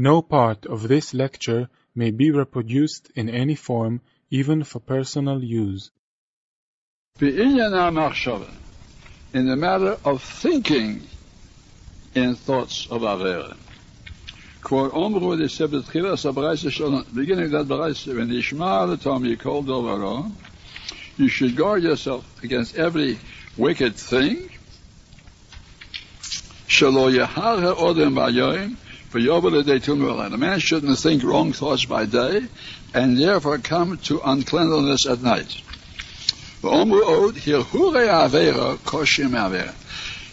No part of this lecture may be reproduced in any form, even for personal use. In the matter of thinking in thoughts of avera. De sebet. Beginning that when you shema the tom, you you should guard yourself against every wicked thing. Shalo a man shouldn't think wrong thoughts by day, and therefore come to uncleanliness at night.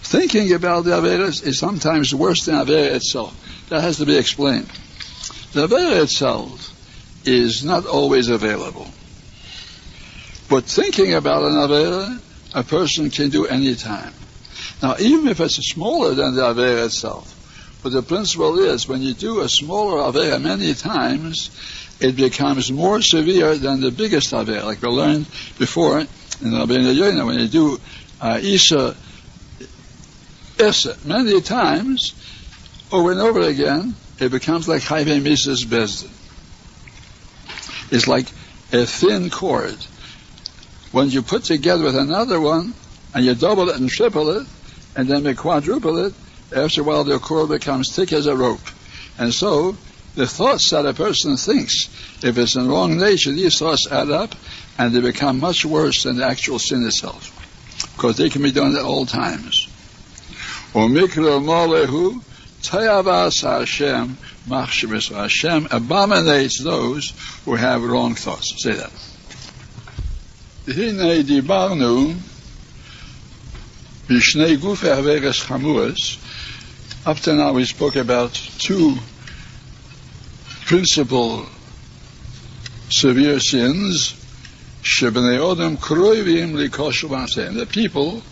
Thinking about the Averas is sometimes worse than Avera itself. That has to be explained. The Avera itself is not always available. But thinking about an Avera, a person can do any time. Now, even if it's smaller than the Avera itself, but the principle is when you do a smaller Avera many times, it becomes more severe than the biggest Avera, like we learned before in Rabbeinu Yonah, when you do uh, Isa, Issa many times, over and over again, it becomes like Chayve Mises Bezdin. It's like a thin cord. When you put together with another one, and you double it and triple it, and then you quadruple it, after a while the cord becomes thick as a rope. And so, the thoughts that a person thinks, if it's in wrong nature, these thoughts add up and they become much worse than the actual sin itself. Because they can be done at all times. molehu tayavas Hashem Hashem abominates those who have wrong thoughts. Say that. הנה דיברנו בשני גופי אברס חמורס up to now we spoke about two principal severe sins. The people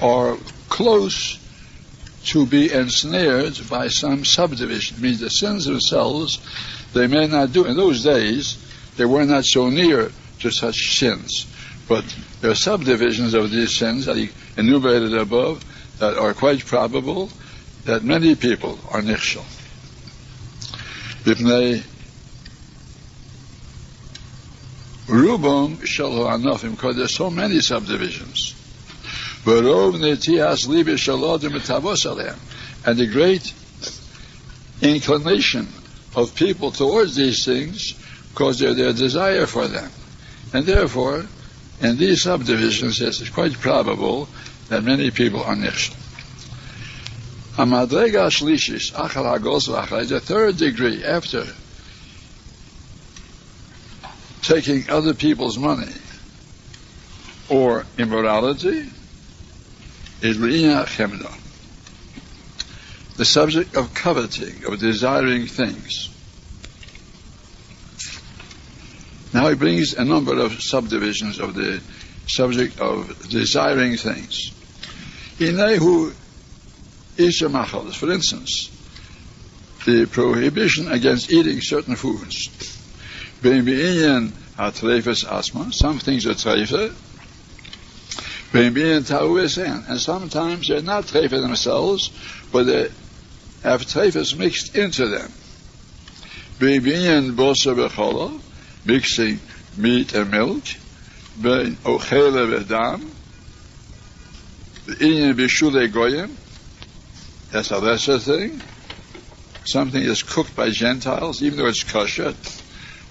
are close to be ensnared by some subdivision. It means the sins themselves, they may not do. In those days, they were not so near to such sins. But there are subdivisions of these sins that he enumerated above that are quite probable that many people are nichshel. Bipnei Rubom Shalom Anofim, because there's so many subdivisions. And the great inclination of people towards these things because they're their desire for them. And therefore, in these subdivisions, it's quite probable that many people are nichshel. Amadrega Shlishis, Achal Hagos is a third degree after taking other people's money or immorality is Chemda. The subject of coveting, of desiring things. Now he brings a number of subdivisions of the subject of desiring things. Inehu Isha Machalas. For instance, the prohibition against eating certain foods. Be'imiyan hatrefes asma. Some things are treifa. Be'imiyan ta'uesan. And sometimes they're not treifa themselves, but they have treifas mixed into them. Be'imiyan bosa bechola. Mixing meat and milk. Be'in ochele ve'dam. Be'inyan b'shule goyim that's a lesser thing. Something is cooked by Gentiles, even though it's kosher.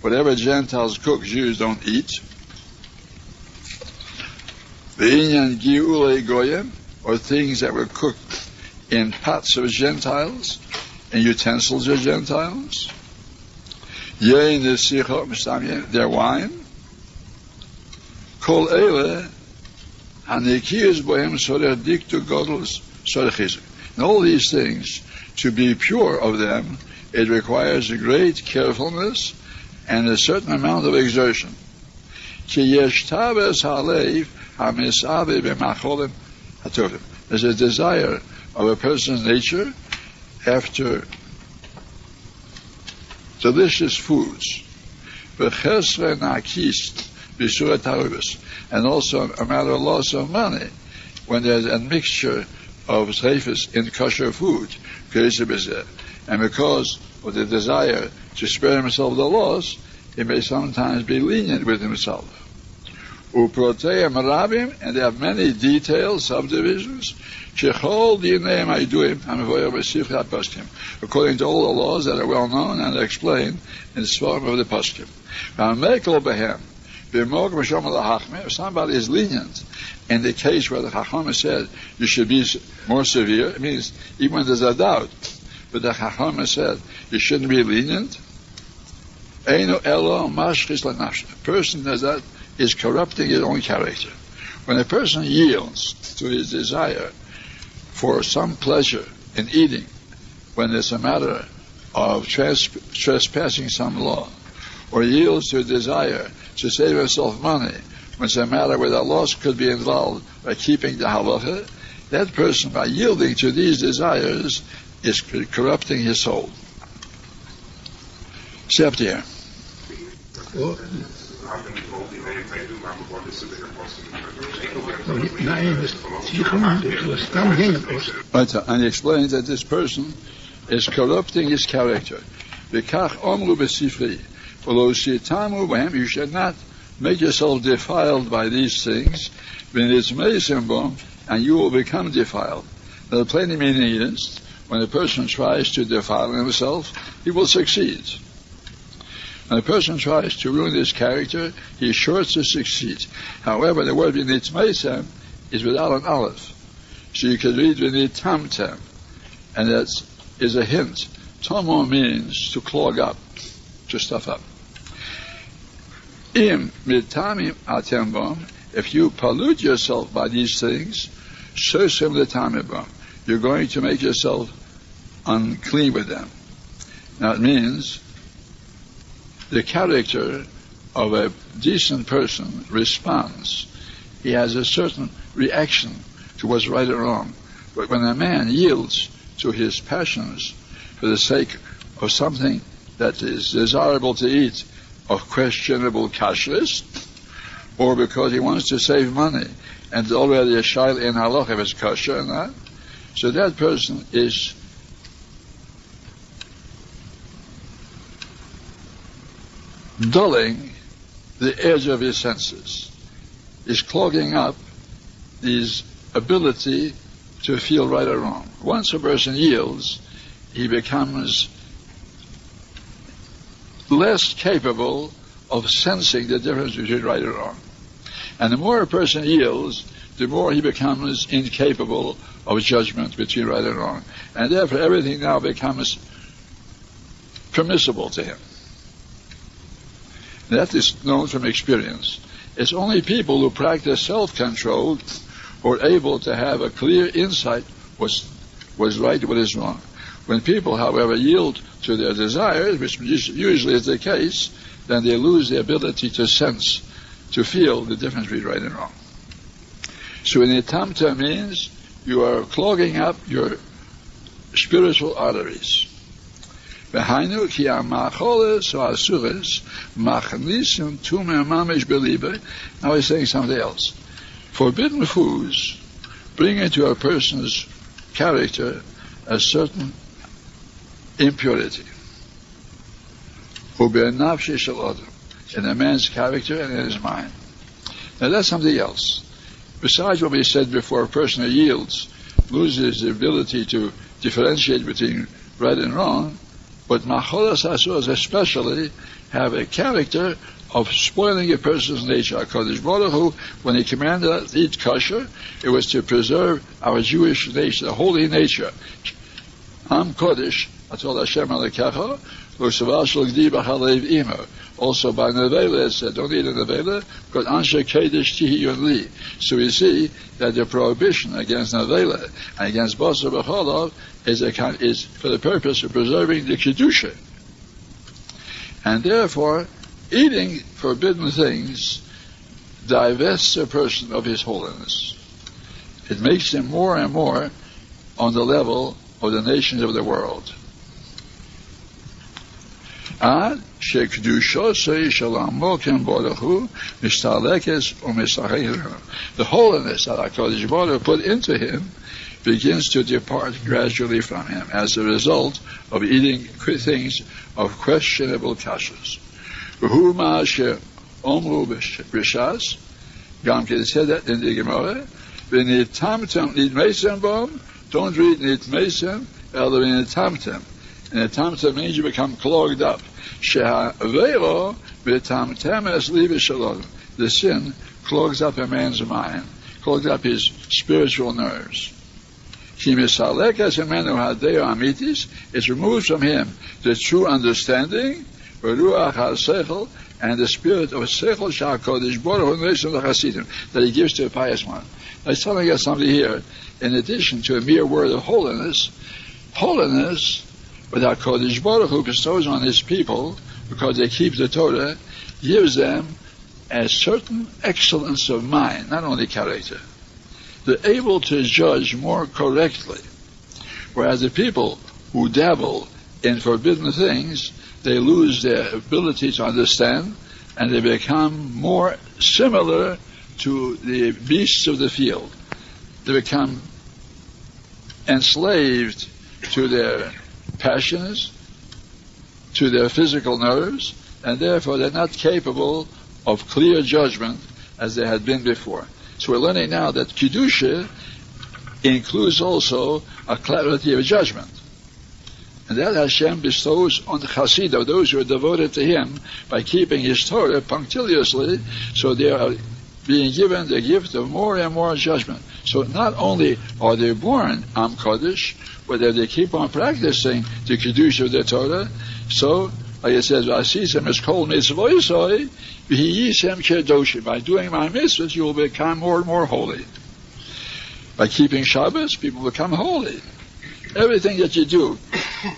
Whatever Gentiles cook, Jews don't eat. The inyan giule goyim, or things that were cooked in pots of Gentiles, and utensils of Gentiles. The their wine. Kol ele, hanikiyas bohem sorech diktu godlos sorech and all these things, to be pure of them, it requires a great carefulness and a certain amount of exertion. There's a desire of a person's nature after delicious foods. And also a matter of loss of money when there's a mixture of treifas in kosher food, and because of the desire to spare himself the loss, he may sometimes be lenient with himself. Uproteim rabim, and they have many details, subdivisions. Shechol according to all the laws that are well known and explained in the form of the poskim. V'amekel behem, if somebody is lenient in the case where the Chacham said you should be more severe, it means even when there's a doubt, but the Chacham said you shouldn't be lenient, A person does that is corrupting his own character. When a person yields to his desire for some pleasure in eating, when it's a matter of trespassing some law, or yields to a desire to save himself money, when a matter where the loss could be involved by keeping the halacha, that person, by yielding to these desires, is corrupting his soul. Except here. But, and he explains that this person is corrupting his character. Although you should not make yourself defiled by these things. And you will become defiled. The plain meaning is, when a person tries to defile himself, he will succeed. When a person tries to ruin his character, he is sure to succeed. However, the word v'nitzmeisem is without an aleph. So you can read v'nitamtem, and that is a hint. Tomo means to clog up, to stuff up. Im mitamim atembom, if you pollute yourself by these things, shosim letamibom, you're going to make yourself unclean with them. Now it means the character of a decent person responds. He has a certain reaction to what's right or wrong. But when a man yields to his passions for the sake of something that is desirable to eat of questionable kashrus, or because he wants to save money. And already a shail in halach if kosher or not, so that person is dulling the edge of his senses, is clogging up his ability to feel right or wrong. Once a person yields, he becomes less capable of sensing the difference between right and wrong. And the more a person yields, the more he becomes incapable of judgment between right and wrong. And therefore everything now becomes permissible to him. That is known from experience. It's only people who practice self-control who are able to have a clear insight what's, what's right, what is wrong. When people, however, yield to their desires, which usually is the case, then they lose the ability to sense, to feel the difference between right and wrong. So in itamta means you are clogging up your spiritual arteries. Or mamish. Now he's saying something else. Forbidden foods bring into a person's character a certain impurity. In a man's character and in his mind. Now that's something else. Besides what we said before, a person who yields loses the ability to differentiate between right and wrong, but macholas asuras especially have a character of spoiling a person's nature. HaKadosh Baruch Hu, when he commanded us to eat kosher, it was to preserve our Jewish nature, the holy nature. Am Kodesh, Hashem also by Nevela it said, don't eat a Nevela, because Anshe Kedesh Tihi Yonli. So we see that the prohibition against Nevela and against Basar B'cholov is, a, is for the purpose of preserving the Kedusha. And therefore, eating forbidden things divests a person of his holiness. It makes him more and more on the level of the nations of the world. עד שקדושוסי של עמוקם ברוך הוא משתלקת ומשחקת. The holiness that HaKadosh Baruch put into him begins to depart gradually from him as a result of eating things of questionable kashas. Who omru b'shas, Gamkin said that in the Gemara, v'nitamtem nid mesem bom, don't read nid mesem, rather v'nitamtem. And the tamtem means you become clogged up. She'avero v'tamtem es liva shalom. The sin clogs up a man's mind, clogs up his spiritual nerves. It's removed from him the true understanding, and the spirit of Sechel Shakodesh Baruch that he gives to a pious one. I was telling you something here, in addition to a mere word of holiness, holiness without Kodesh Baruch Hu bestows on his people, because they keep the Torah, gives them a certain excellence of mind, not only character. They're able to judge more correctly. Whereas the people who dabble in forbidden things, they lose their ability to understand and they become more similar to the beasts of the field. They become enslaved to their passions, to their physical nerves, and therefore they're not capable of clear judgment as they had been before. So we're learning now that Kedusha includes also a clarity of judgment. And that Hashem bestows on the those who are devoted to Him, by keeping His Torah punctiliously, so they are being given the gift of more and more judgment. So not only are they born Am Kodesh, but if they keep on practicing the Kiddush of the Torah, so, like it says, Asisem is called mitzvoisoi, v'hiyisem kedoshim. By doing my mitzvahs, you will become more and more holy. By keeping Shabbos, people become holy. Everything that you do,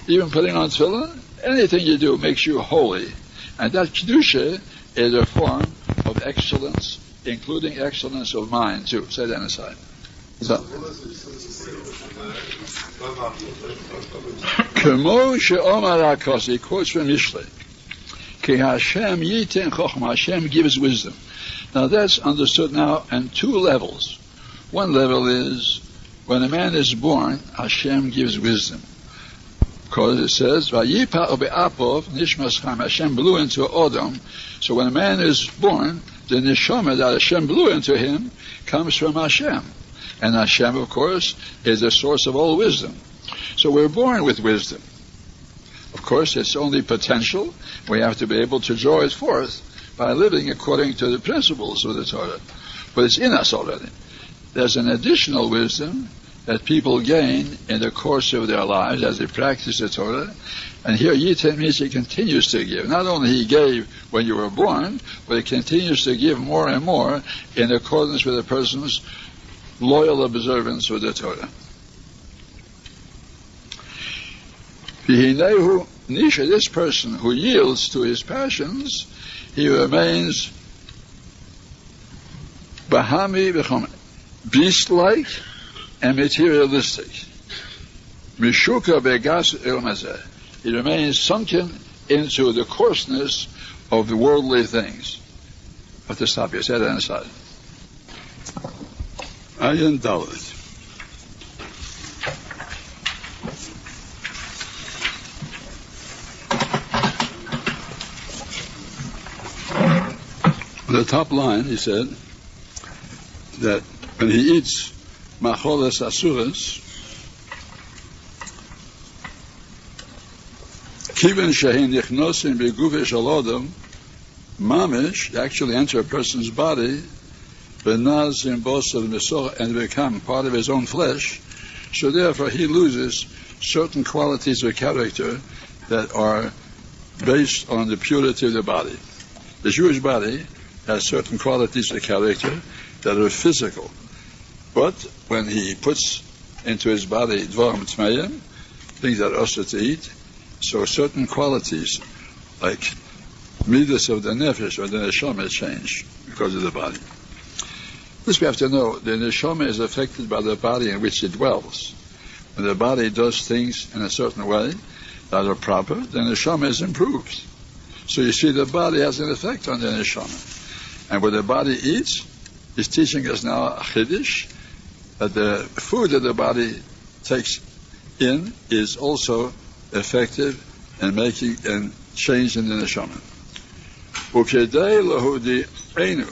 even putting on tefillin, anything you do makes you holy. And that Kedusha is a form of excellence, including excellence of mind, too. Say that aside. Kemo she'omar he quotes from Mishlei. Ki Hashem chokhmah, Hashem gives wisdom. Now that's understood now on two levels. One level is when a man is born, Hashem gives wisdom. Because it says, Vayipa Apov Nishmas Cham, Hashem blew into Odom. So when a man is born, the neshama that Hashem blew into him comes from Hashem. And Hashem, of course, is the source of all wisdom. So we're born with wisdom. Of course, it's only potential. We have to be able to draw it forth by living according to the principles of the Torah. But it's in us already. There's an additional wisdom that people gain in the course of their lives as they practice the Torah. And here Yitin means he continues to give. Not only he gave when you were born, but he continues to give more and more in accordance with a person's loyal observance of the Torah. Nisha, this person who yields to his passions, he remains Bahami beast-like and materialistic. Mishuka begas ilmazeh. He remains sunken into the coarseness of the worldly things. Have to stop you. Say that inside. Ayin Dalit. The top line, he said, that when he eats macholes asuras, kiven shehin nichnosim begufe shalodom, mamish, actually enter a person's body, benaz in bosel and become part of his own flesh, so therefore he loses certain qualities of character that are based on the purity of the body. The Jewish body has certain qualities of character that are physical. But when he puts into his body dvarim tmayim, things that are also to eat, so certain qualities like midas of the nefesh or the neshama change because of the body. This we have to know. The neshama is affected by the body in which it dwells. When the body does things in a certain way that are proper, then the neshama is improved. So you see, the body has an effect on the neshama. And what the body eats is teaching us now a chiddush that the food that the body takes in is also effective in making and changing the neshama. וכדי להודיענו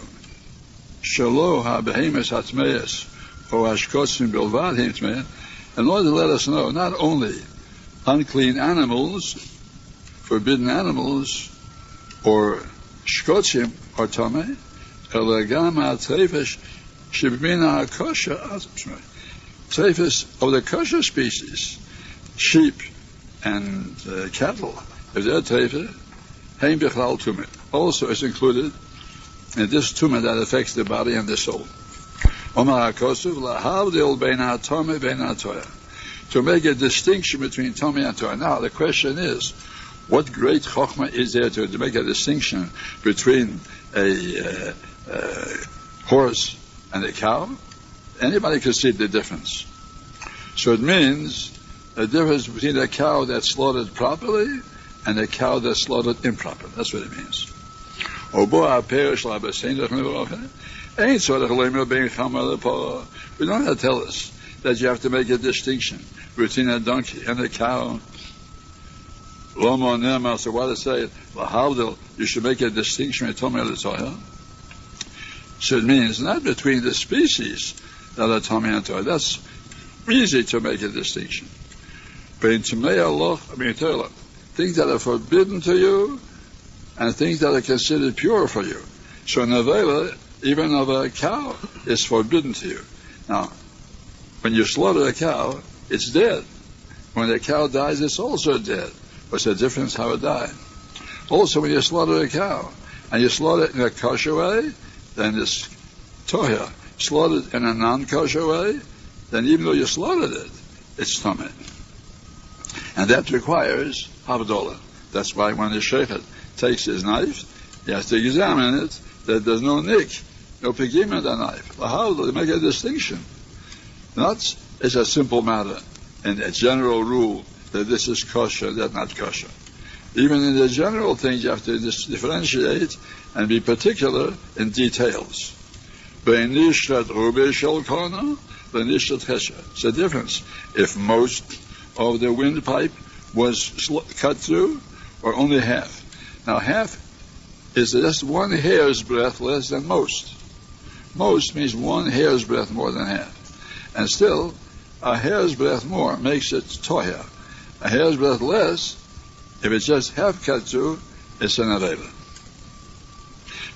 שלא הבהמס הטמאס או השקוצים בלבד הם טמאים, in order to let us know not only unclean animals, forbidden animals, or shkotzim are tame, אלא גם הטרפש שבין הקושר, אז of the kosher species, sheep and uh, cattle, if they're treifas, hein bichlal tumit, also is included in this tumor that affects the body and the soul. To make a distinction between Tommy and Torah. Now, the question is, what great chokhmah is there to, to make a distinction between a uh, uh, horse and a cow? Anybody can see the difference. So it means the difference between a cow that's slaughtered properly and a cow that's slaughtered improperly. That's what it means. We don't have to tell us that you have to make a distinction between a donkey and a cow. Lomo so what to say, you should make a distinction between So it means not between the species that are Torah. That's easy to make a distinction. But in Tamei things that are forbidden to you and things that are considered pure for you. So Nevela, even of a cow, is forbidden to you. Now, when you slaughter a cow, it's dead. When a cow dies, it's also dead. What's the difference how it died? Also, when you slaughter a cow, and you slaughter it in a kosher way, then it's toya. Slaughtered in a non-kosher way, then even though you slaughtered it, it's tummy. And that requires havdalah. That's why when the sheikh takes his knife, he has to examine it that there's no nick, no pigim in the knife. How do they make a distinction? Not as a simple matter and a general rule that this is kosher, that not kosher. Even in the general things, you have to differentiate and be particular in details. It's a difference. If most of the windpipe was cut through, or only half. Now, half is just one hair's breadth less than most. Most means one hair's breadth more than half. And still, a hair's breadth more makes it toya. A hair's breadth less, if it's just half cut through, it's an.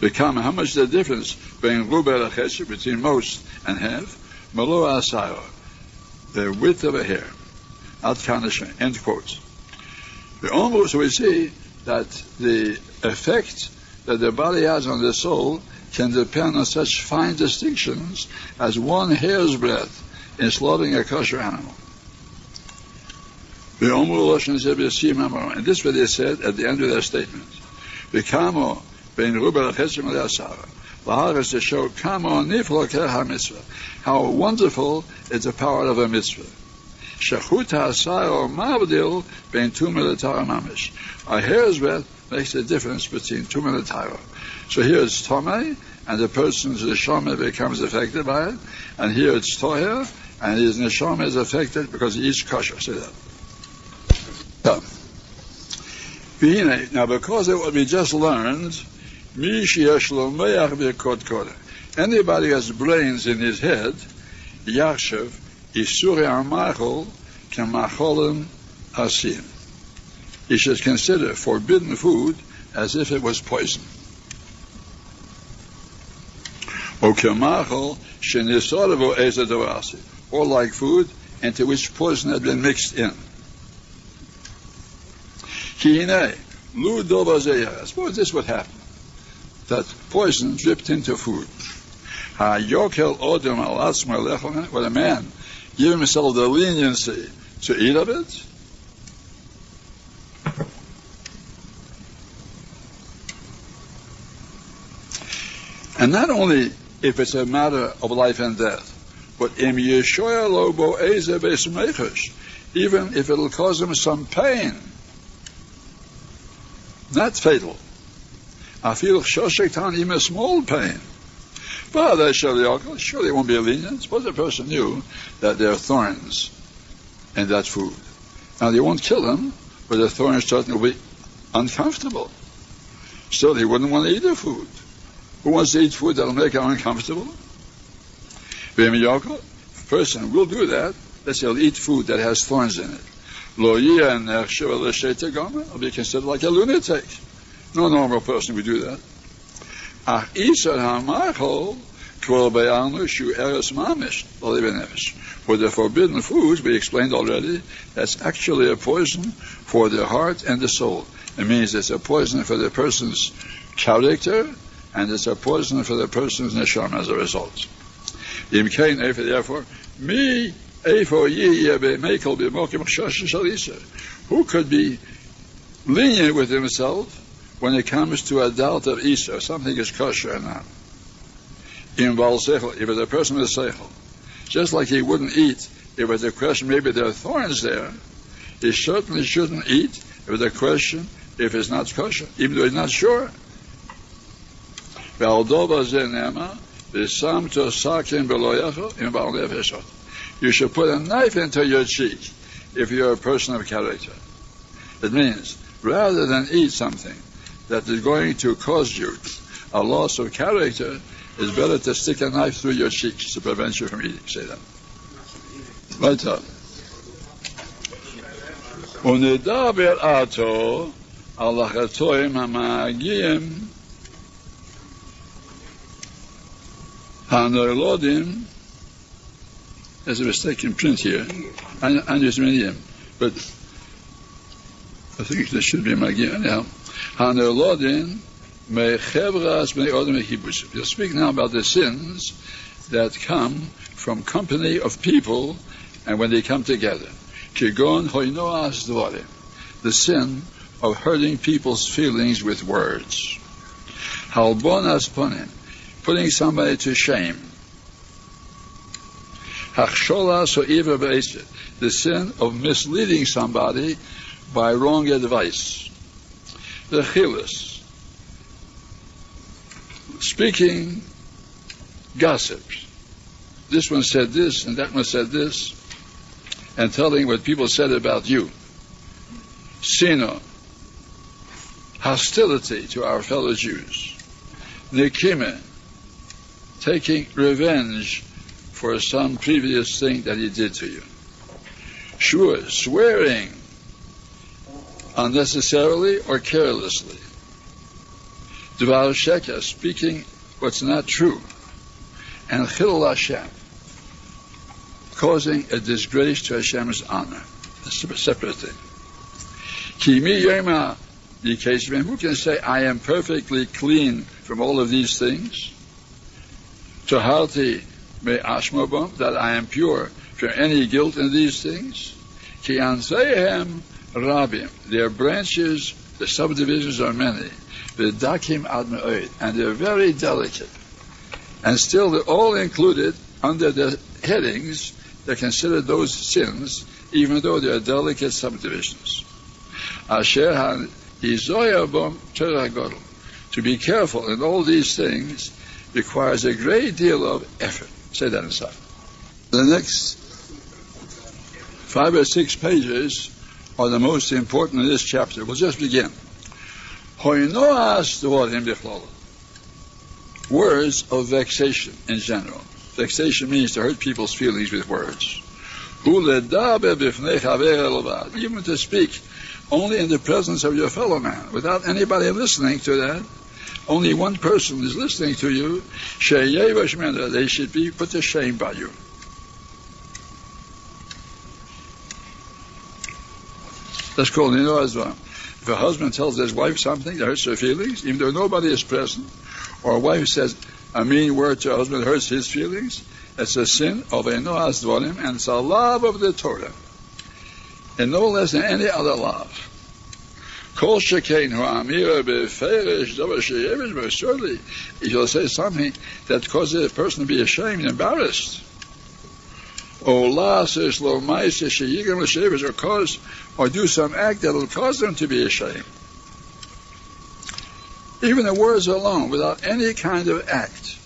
Become how much the difference between between most and half, malo asayo, the width of a hair. Ad end quote. We almost we see that the effect that the body has on the soul can depend on such fine distinctions as one hair's breadth in slaughtering a kosher animal. The And this is what they said at the end of their statement. To show how wonderful is the power of a mitzvah. A hair's breadth makes a difference between tumah and. So here it's tomei, and the person's neshama becomes affected by it, and here it's toher, and his neshama is affected because he eats kosher. Say that. Now, because of what we just learned, anybody has brains in his head, Yachshav, Isuri Amachol, Kamacholim Asim. He should consider forbidden food as if it was poison. Or like food into which poison had been mixed in. Suppose this would happen, that poison dripped into food. Would a man give himself the leniency to eat of it? And not only if it's a matter of life and death, but im yeshoya bo eze even if it'll cause him some pain, not fatal. I feel shoshektan even a small pain. But that surely it won't be a lenient. Suppose a person knew that there are thorns in that food. Now they won't kill him, but the thorns certainly will be uncomfortable. Still, he wouldn't want to eat the food. Who wants to eat food that'll make him uncomfortable? A person will do that. Let's say he'll eat food that has thorns in it. Lo and will be considered like a lunatic. No normal person would do that. Ach isar hamachol kol be'alnu shu eres mamish For the forbidden foods, we explained already, that's actually a poison for the heart and the soul. It means it's a poison for the person's character, and it's a poison for the person's neshama as a result. Therefore, me who could be lenient with himself when it comes to a doubt of Isa, something is kosher or not. Involves seichel, if it's a person with seichel. Just like he wouldn't eat if it's a question, maybe there are thorns there, he certainly shouldn't eat if it's a question, if it's not kosher, even though he's not sure. You should put a knife into your cheek if you're a person of character. It means, rather than eat something that is going to cause you a loss of character, it's better to stick a knife through your cheeks to prevent you from eating. Say that. Right up. ונדבר עתו על החטאים המגיעים הנולדים there's a mistake in print here. Andrews Medium. But I think there should be Magia now. We'll speak now about the sins that come from company of people and when they come together. The sin of hurting people's feelings with words. Halbonas ponim. Putting somebody to shame the sin of misleading somebody by wrong advice. The chilus, speaking gossips. This one said this and that one said this, and telling what people said about you. Sino, hostility to our fellow Jews. Nikime, taking revenge for some previous thing that he did to you. Sure, swearing unnecessarily or carelessly. Dvar Sheka, speaking what's not true. And Chilul Hashem, causing a disgrace to Hashem's honor. That's a separate thing. Kimi Yema, the case of him, who can say, I am perfectly clean from all of these things? Tahalti me ashmabam, that I am pure from any guilt in these things. Ki ansehem rabim, their branches, the subdivisions are many. V'dakim ad and they're very delicate. And still they're all included under the headings that consider those sins, even though they are delicate subdivisions. Asher han to be careful in all these things requires a great deal of effort. Say that inside. The next five or six pages are the most important in this chapter. We'll just begin. Words of vexation in general. Vexation means to hurt people's feelings with words. Even to speak only in the presence of your fellow man, without anybody listening to that, only one person is listening to you, they should be put to shame by you. That's called Ninoazva. Uh, if a husband tells his wife something that hurts her feelings, even though nobody is present, or a wife says a mean word to a husband hurts his feelings, it's a sin of a Noah's and it's a love of the Torah. And no less than any other love. Kol beferish Surely, he will say something that causes a person to be ashamed, and embarrassed. Says or cause or do some act that will cause them to be ashamed. Even the words alone, without any kind of act,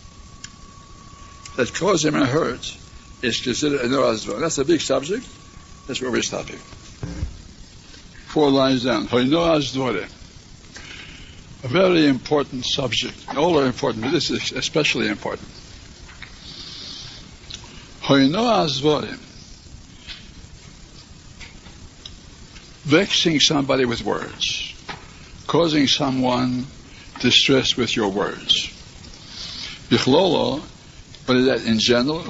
that cause them a hurt is considered a noaz That's a big subject. That's where we're stopping. Four lines down. A very important subject. All are important, but this is especially important. Vexing somebody with words, causing someone distress with your words. Bichlolo, is that in general?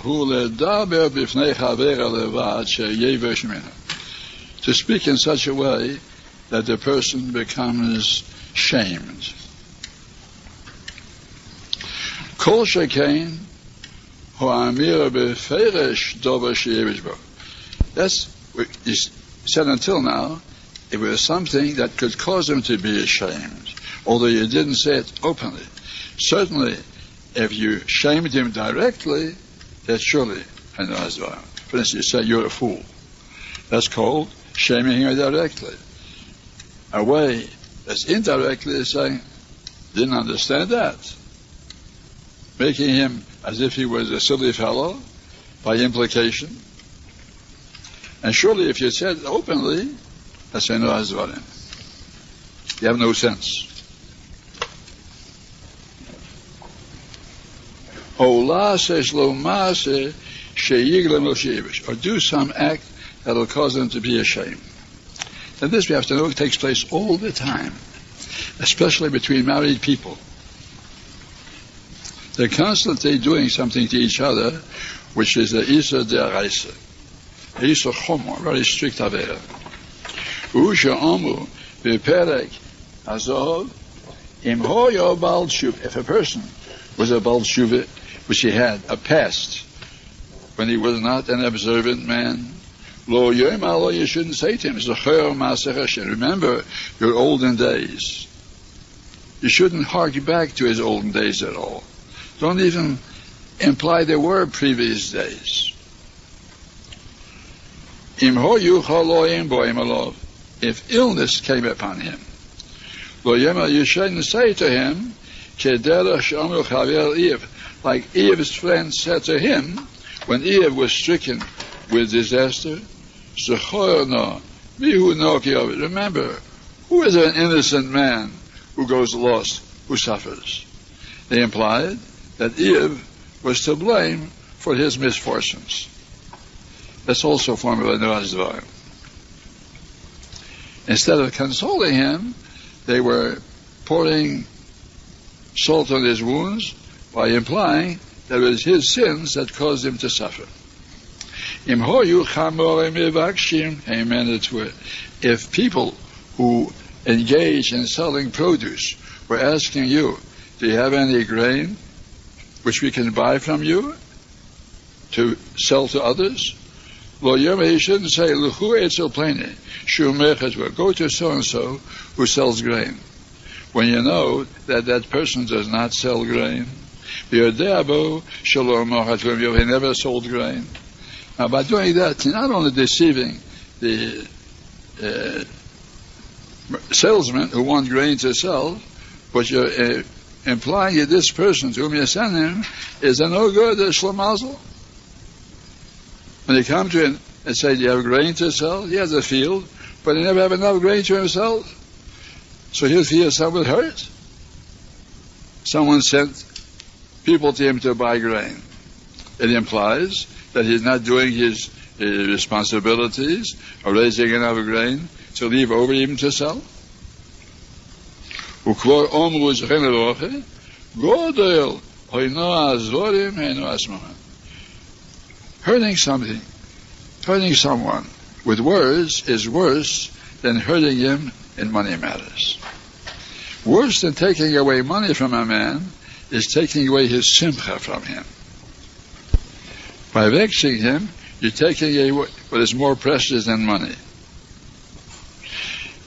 To speak in such a way that the person becomes shamed. Kol shekain that's what you said until now. It was something that could cause him to be ashamed, although you didn't say it openly. Certainly, if you shamed him directly, that's surely an azvar. For instance, you say you're a fool. That's called shaming him directly. A way that's indirectly saying, didn't understand that. Making him as if he was a silly fellow by implication. And surely if you said openly, that's no azvarim. You have no sense. Or do some act that'll cause them to be ashamed. And this we have to know takes place all the time, especially between married people. They're constantly doing something to each other, which is the Isa Deraisa. Isa Chomo, very strict Avera. Usha Omu, Beperek, Azov, Im Hoyo Bal If a person was a Bal which he had, a past, when he was not an observant man, Lo Yomalo, you shouldn't say to him, Remember your olden days. You shouldn't hark back to his olden days at all. Don't even imply there were previous days. If illness came upon him, you shouldn't say to him, like Iyov's friend said to him when Eve was stricken with disaster, Remember, who is an innocent man who goes lost, who suffers? They implied that Iyov was to blame for his misfortunes. That's also a form of a Noaz Instead of consoling him, they were pouring salt on his wounds by implying that it was his sins that caused him to suffer. If people who engage in selling produce were asking you, do you have any grain? Which we can buy from you to sell to others. Well, you shouldn't say, Go to so and so who sells grain. When you know that that person does not sell grain, he never sold grain. Now, by doing that, you're not only deceiving the uh, salesman who wants grain to sell, but you're uh, implying that this person to whom you send him is a no good, a shlamazel. When you come to him and say, Do you have grain to sell? He has a field, but he never have enough grain to himself. So he'll feel someone hurt. Someone sent people to him to buy grain. It implies that he's not doing his, his responsibilities of raising enough grain to leave over even to sell. וכבר אומרו זכן לרוחה, גודל, hoino azvorim, heino asmahan. Hurting something, hurting someone with words is worse than hurting him in money matters. Worse than taking away money from a man is taking away his simcha from him. By vexing him, you're taking away what is more precious than money.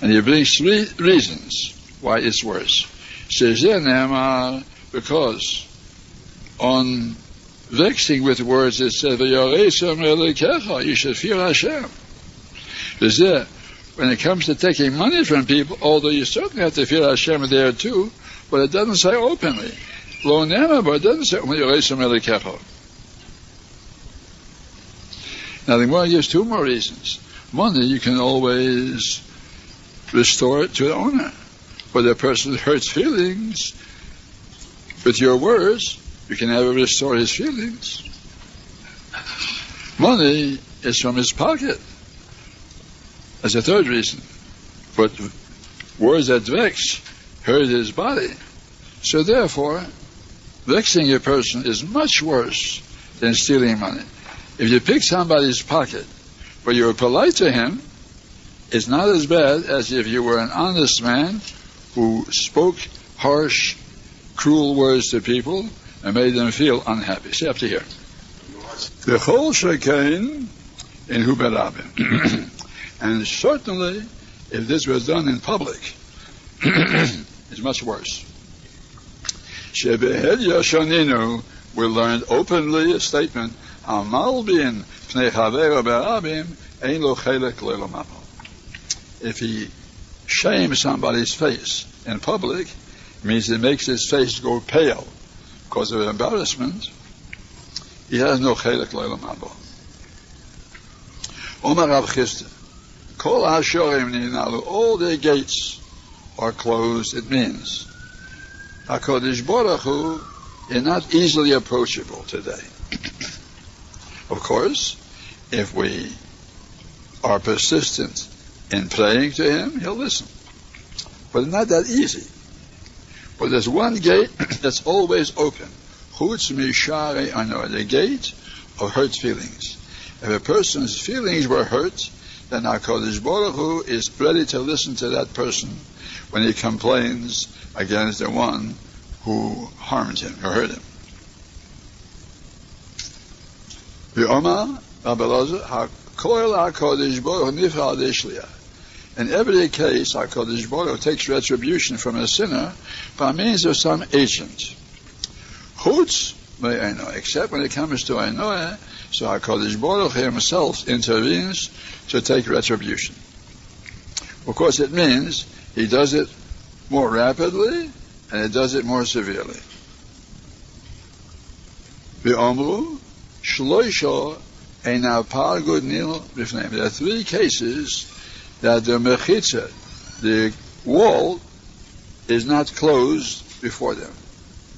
And he brings three reasons why it's worse. Says then because on vexing with words it says you should fear Hashem. When it comes to taking money from people, although you certainly have to fear Hashem there too, but it doesn't say openly. Lo but it doesn't say Now the Gemara gives two more reasons. One, you can always restore it to the owner. But the person hurts feelings with your words, you can never restore his feelings. Money is from his pocket. That's a third reason. But words that vex hurt his body. So therefore, vexing a person is much worse than stealing money. If you pick somebody's pocket, but you're polite to him, it's not as bad as if you were an honest man who spoke harsh, cruel words to people and made them feel unhappy. See up to here. The whole shekain in Huberabim. and certainly, if this was done in public, it's much worse. Shebehed Yashoninu, we learned openly a statement, Amal bin pnei chaver berabim, ein lo chelek If he shames somebody's face in public, means it makes his face go pale because of embarrassment, he has no chelek le'olam haba. Omar Rav Chisda, Kol HaShorim ninalu, all the gates are closed, it means HaKadosh Baruch Hu is not easily approachable today. of course, if we are persistent in praying to Him, He'll listen. But not that easy. But there's one gate that's always open. Chutz mishare ano, the gate of hurt feelings. If a person's feelings were hurt, then HaKadosh Baruch Hu is ready to listen to that person when he complains against the one who harmed him or hurt him. In every case, HaKadosh Baruch takes retribution from a sinner by means of some agent. Chutz except when it comes to Ainoah, so HaKadosh Baruch himself intervenes to take retribution. Of course, it means he does it more rapidly and it does it more severely. There are three cases that the mechitza, the wall, is not closed before them.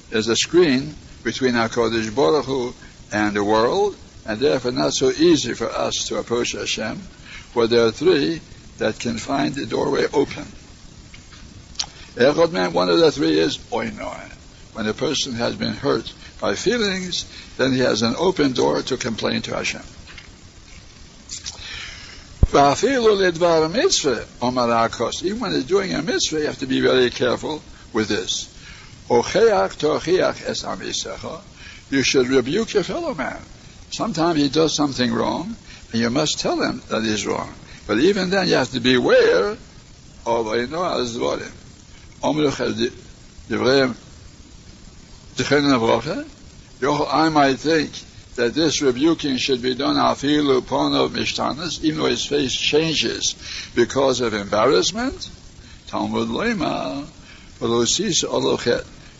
There's a screen between HaKadosh Baruch Hu and the world, and therefore not so easy for us to approach Hashem, for there are three that can find the doorway open. One of the three is oinoy. When a person has been hurt by feelings, then he has an open door to complain to Hashem. Even when he's doing a mitzvah, you have to be very careful with this. You should rebuke your fellow man. Sometimes he does something wrong, and you must tell him that he's wrong. But even then, you have to be aware of Dvorim. I might think that this rebuking should be done afilu of mishtanas, even though his face changes because of embarrassment. Talmud lema,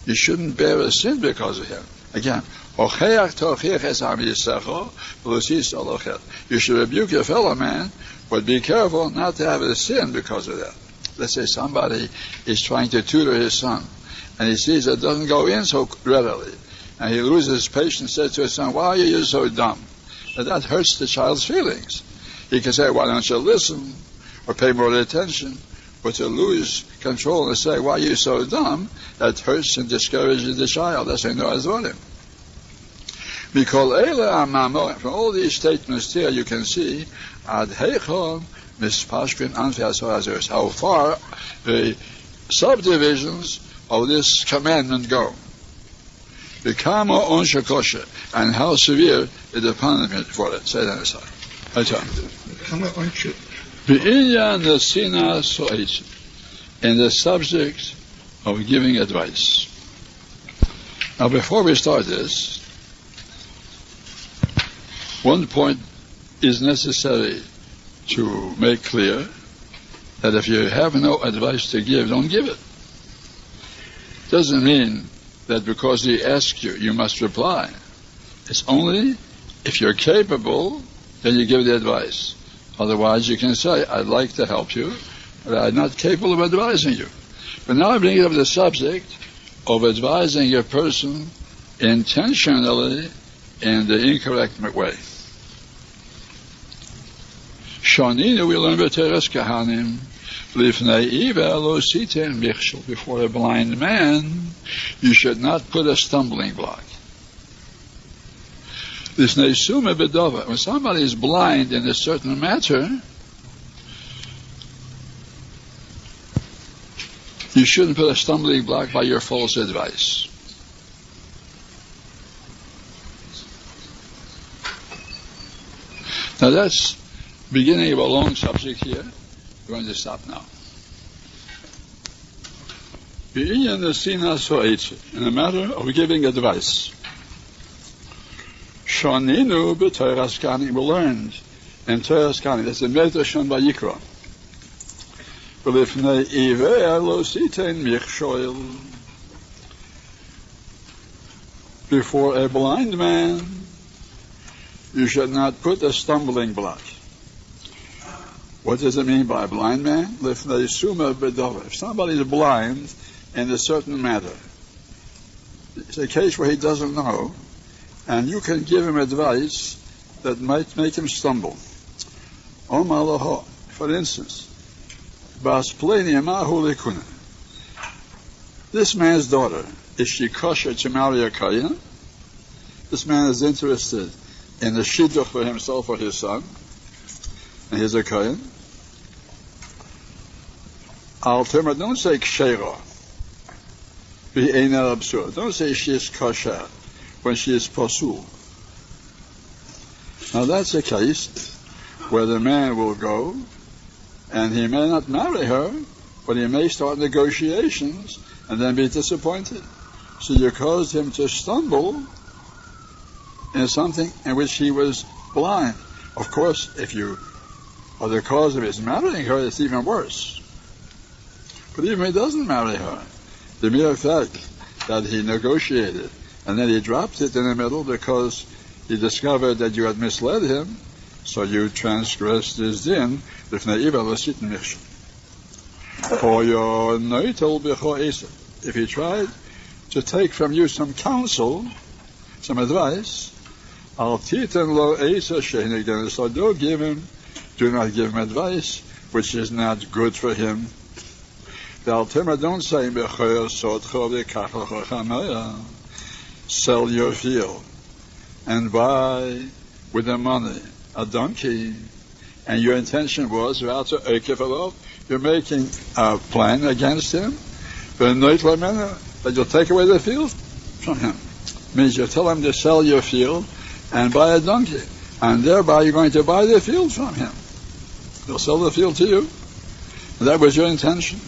you shouldn't bear a sin because of him. Again, you should rebuke your fellow man, but be careful not to have a sin because of that. Let's say somebody is trying to tutor his son, and he sees it doesn't go in so readily, and he loses his patience, says to his son, Why are you so dumb? And that hurts the child's feelings. He can say, Why don't you listen or pay more attention? But to lose control and say, Why are you so dumb? That hurts and discourages the child. That's why Noah's him. From all these statements here, you can see how far the subdivisions of this commandment go. The kama on shakosha, and how severe is the punishment for it. Say that aside. Be'inyan nesina so'etz, in the subject of giving advice. Now, before we start this, one point is necessary to make clear that if you have no advice to give, don't give it. Doesn't mean that because he asks you, you must reply. It's only if you're capable then you give the advice. Otherwise, you can say, I'd like to help you, but I'm not capable of advising you. But now I'm bringing up the subject of advising a person intentionally in the incorrect way. Shanina, we learn Kahanim, Eh, before a blind man, you should not put a stumbling block. When somebody is blind in a certain matter, you shouldn't put a stumbling block by your false advice. Now that's beginning of a long subject here We're going to stop now. In the matter of giving advice. Shoninu b'Toras Kani. We learned in Toras Kani. That's the Medrash by Yikra. ולפני עיוור לא סיתן מכשול. Before a blind man, you should not put a stumbling block. What does it mean by a blind man? If somebody is blind in a certain matter, it's a case where he doesn't know, and you can give him advice that might make him stumble. For instance, this man's daughter, is she kosher to marry a Kayan? This man is interested in the shidduch for himself or his son, and he's a Kayan. Al don't say kshera. Be ain't er absurd. Don't say she is kosher when she is pasul. Now that's a case where the man will go and he may not marry her, but he may start negotiations and then be disappointed. So you caused him to stumble in something in which he was blind. Of course, if you are the cause of his marrying her, it's even worse. But even if he doesn't marry her, the mere fact that he negotiated and then he dropped it in the middle because he discovered that you had misled him, so you transgressed his din. For your if he tried to take from you some counsel, some advice, al so don't give him, do not give him advice which is not good for him. Don't say sell your field and buy with the money a donkey, and your intention was you're making a plan against him, but you'll take away the field from him. Means you tell him to sell your field and buy a donkey, and thereby you're going to buy the field from him. He'll sell the field to you. That was your intention.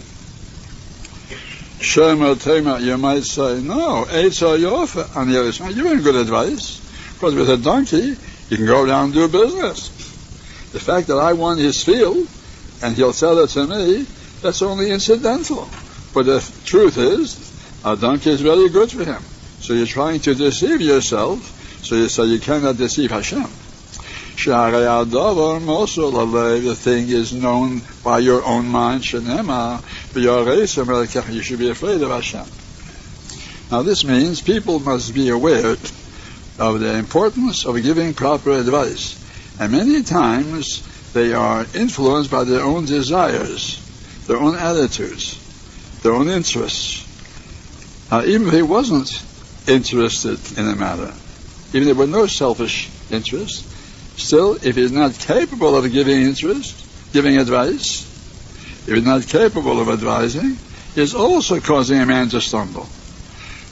Shema Tema, you might say, no, Eitzah Yofa. On the other side, you're good advice. Because with a donkey, you can go down and do business. The fact that I won his field and he'll sell it to me, that's only incidental. But the truth is, a donkey is very good for him. So you're trying to deceive yourself, so you say you cannot deceive Hashem. The thing is known by your own mind, Shanema, you should be afraid of Hashem. Now this means people must be aware of the importance of giving proper advice. And many times they are influenced by their own desires, their own attitudes, their own interests. Now, even if he wasn't interested in the matter, even if there were no selfish interest, still, if he's not capable of giving interest, giving advice, if he's not capable of advising, is also causing a man to stumble.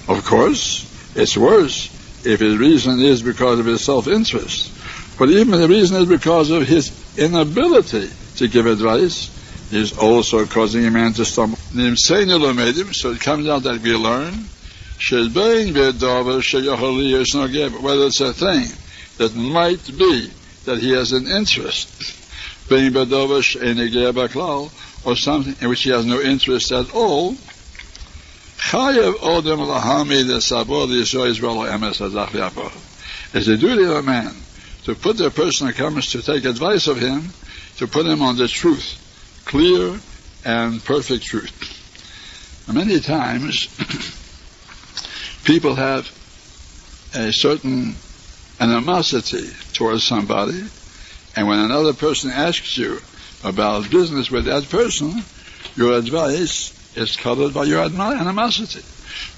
Of course, it's worse if his reason is because of his self-interest. But even if the reason is because of his inability to give advice, is also causing a man to stumble. So it comes out that we learn whether it's a thing that might be that he has an interest, or something in which he has no interest at all, Chayev Odem Lahami the the Israel It's the duty of a man to put the person who to take advice of him, to put him on the truth, clear and perfect truth. Many times, people have a certain animosity towards somebody, and when another person asks you about business with that person, your advice is colored by your animosity.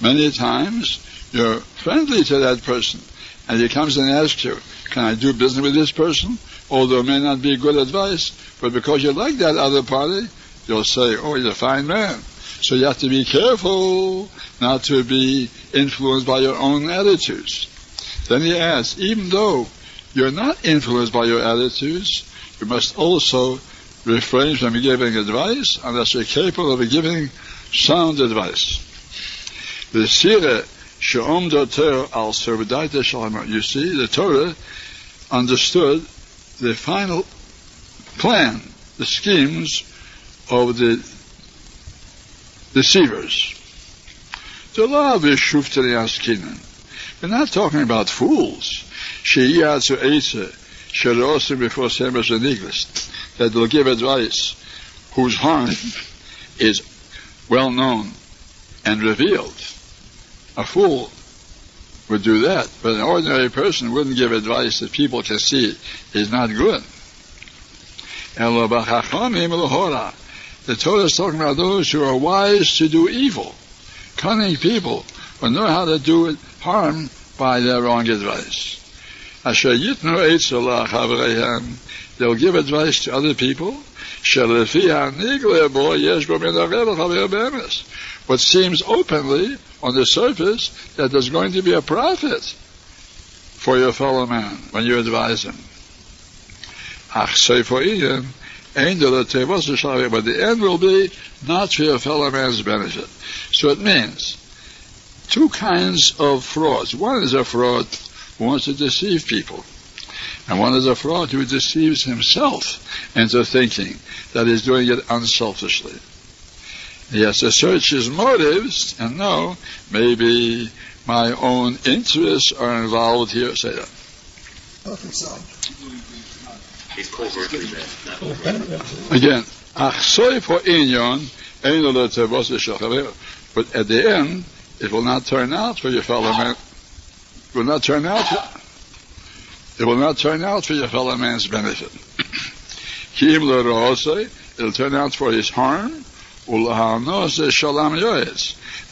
Many times, you're friendly to that person, and he comes and asks you, can I do business with this person? Although it may not be good advice, but because you like that other party, you'll say, oh, he's a fine man. So you have to be careful not to be influenced by your own attitudes. Then he asks, even though you're not influenced by your attitudes, you must also refrain from giving advice unless you're capable of giving sound advice. The Sira She'om al Servadaita You see, the Torah understood the final plan, the schemes of the deceivers. The law of Yeshuf We're not talking about fools. Sheyatsu Eitze, Sherosim before Sembers and Iglis, that will give advice whose harm is well known and revealed. A fool would do that, but an ordinary person wouldn't give advice that people can see is not good. The Torah is talking about those who are wise to do evil, cunning people who know how to do harm by their wrong advice. They'll give advice to other people. What seems openly on the surface that there's going to be a profit for your fellow man when you advise him. But the end will be not for your fellow man's benefit. So it means two kinds of frauds. One is a fraud who wants to deceive people. And one is a fraud who deceives himself into thinking that he's doing it unselfishly. He has to search his motives and know maybe my own interests are involved here. Say that. He's covertly Again, but at the end, it will not turn out for your fellow man. It will not turn out. It will not turn out for your fellow man's benefit. It'll turn out for his harm.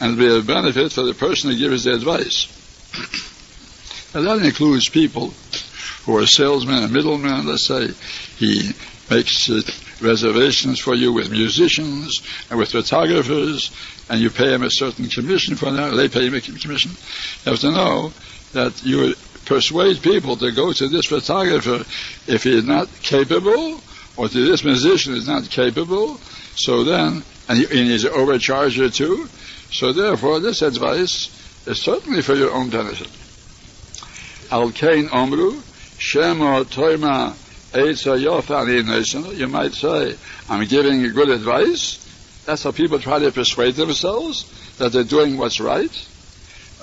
And it'll be a benefit for the person who gives the advice. And that includes people who are salesmen and middlemen. Let's say he makes uh, reservations for you with musicians and with photographers, and you pay him a certain commission for that. They pay him a commission. You have to know that you persuade people to go to this photographer if he is not capable, or to this musician is not capable. So then, and, he, and he's an overcharger too. So therefore, this advice is certainly for your own benefit. Al Kain Omru, Shema Toima you might say, I'm giving you good advice. That's how people try to persuade themselves that they're doing what's right.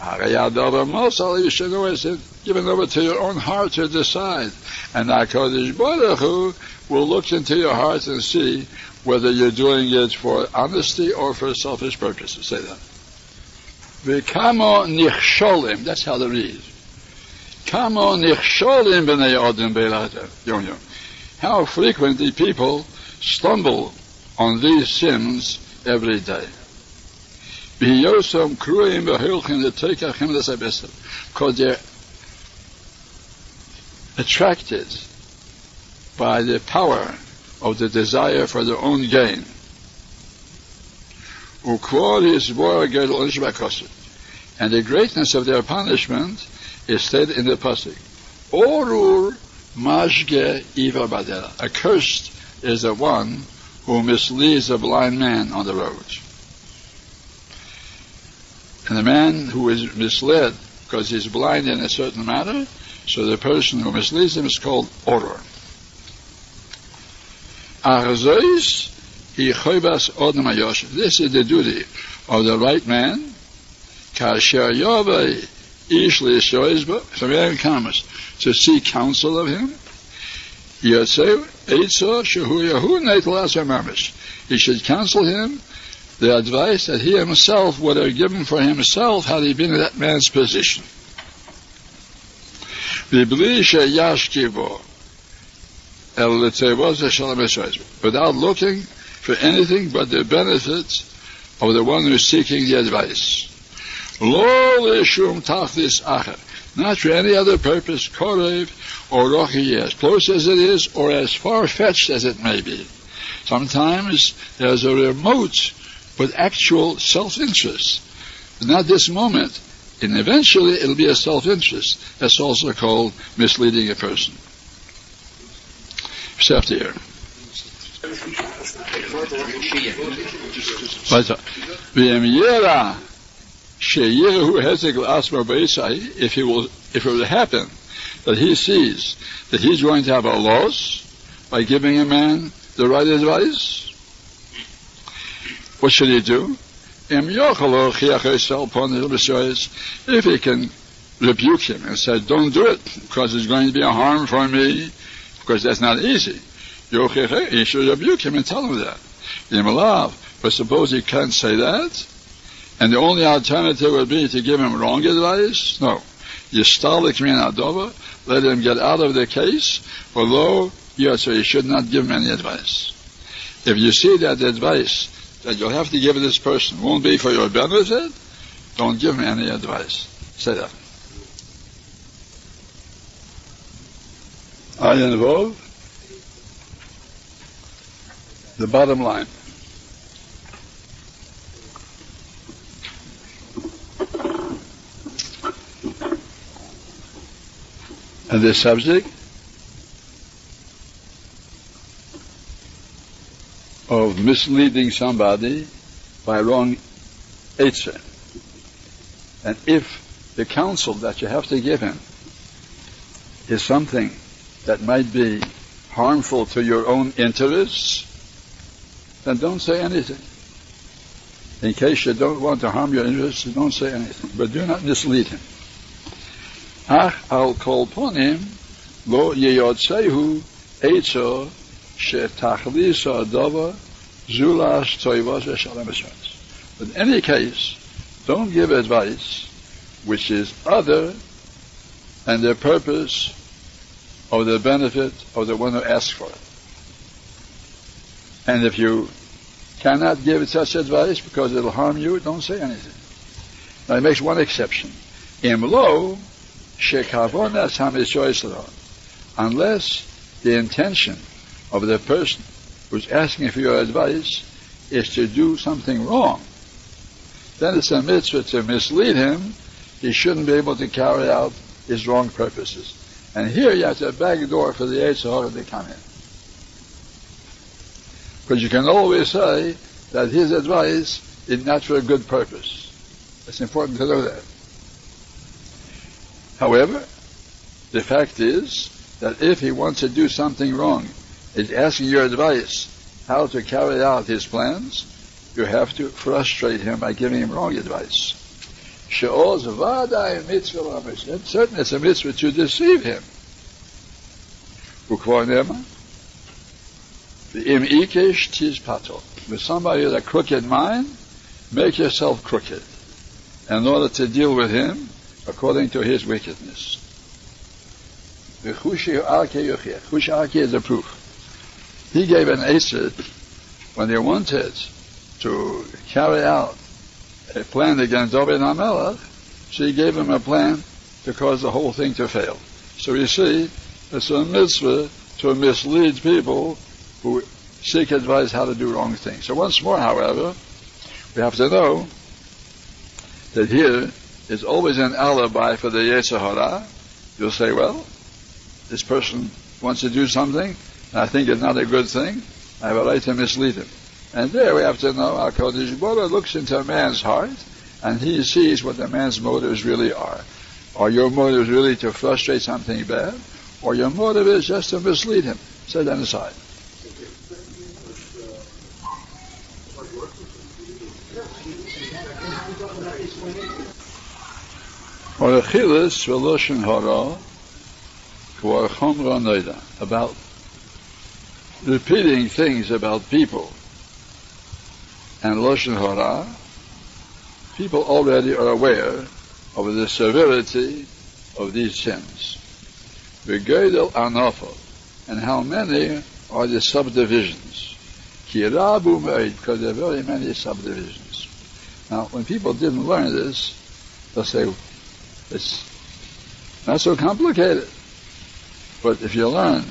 You should always give it over to your own heart to decide. And HaKadosh Baruch Hu will look into your heart and see whether you're doing it for honesty or for selfish purposes. Say that. V'kamo nichsholim. That's how they read. How frequently people stumble on these sins every day. Because they're attracted by the power of the desire for their own gain. And the greatness of their punishment is said in the pasuk. Orur mashge. Accursed is the one who misleads a blind man on the road. And the man who is misled because he's blind in a certain matter, so the person who misleads him is called. Arzois This is the duty of the right man. To seek counsel of him. He should counsel him the advice that he himself would have given for himself had he been in that man's position. Without looking for anything but the benefits of the one who's seeking the advice. Not for any other purpose, korev or rochi, as close as it is or as far-fetched as it may be. Sometimes there's a remote but actual self-interest. Not this moment, and eventually it'll be a self-interest. That's also called misleading a person. Step here. If he will, if it will happen that he sees that he's going to have a loss by giving a man the right advice, what should he do? If he can rebuke him and say, don't do it, because it's going to be a harm for me, because that's not easy. He should rebuke him and tell him that. But suppose he can't say that, and the only alternative would be to give him wrong advice? No. Yistalik min adova, let him get out of the case, although, yes, so you should not give him any advice. If you see that the advice that you'll have to give this person won't be for your benefit, don't give him any advice. Say that. I involve the bottom line. And this subject of misleading somebody by wrong answer. And if the counsel that you have to give him is something that might be harmful to your own interests, then don't say anything. In case you don't want to harm your interests, don't say anything. But do not mislead him. Ach al kol ponim lo yeyotzehu etzo שתכליס הדובר זולש טויבos ושלם But in any case, don't give advice which is other than the purpose of the benefit of the one who asks for it. And if you cannot give such advice because it'll harm you, don't say anything. Now he makes one exception. Imlo shekavonas unless the intention of the person who's asking for your advice is to do something wrong, then it's a mitzvah to mislead him. He shouldn't be able to carry out his wrong purposes. And here you have to back door for the Yetzer to come in. Because you can always say that his advice is not for a good purpose. It's important to know that. However, the fact is that if he wants to do something wrong, is asking your advice how to carry out his plans, you have to frustrate him by giving him wrong advice. Mitzvah Certainly it's a mitzvah to deceive him. With somebody with a crooked mind, make yourself crooked in order to deal with him according to his wickedness. Chushi arke is a proof. He gave an acid when they wanted to carry out a plan against David Hamelech, so he gave him a plan to cause the whole thing to fail. So you see, it's a mitzvah to mislead people who seek advice how to do wrong things. So once more, however, we have to know that here is always an alibi for the Yetzer Hara. You'll say, well, this person wants to do something, I think it's not a good thing. I have a right to mislead him. And there we have to know our Kodesh Baruch looks into a man's heart and he sees what the man's motives really are. Are your motives really to frustrate something bad? Or your motive is just to mislead him? Set that aside. About repeating things about people and loshen hara, people already are aware of the severity of these sins. V'geidel anofel, and how many are the subdivisions. Kirabu meid, because there are very many subdivisions. Now, when people didn't learn this, they'll say, it's not so complicated. But if you learn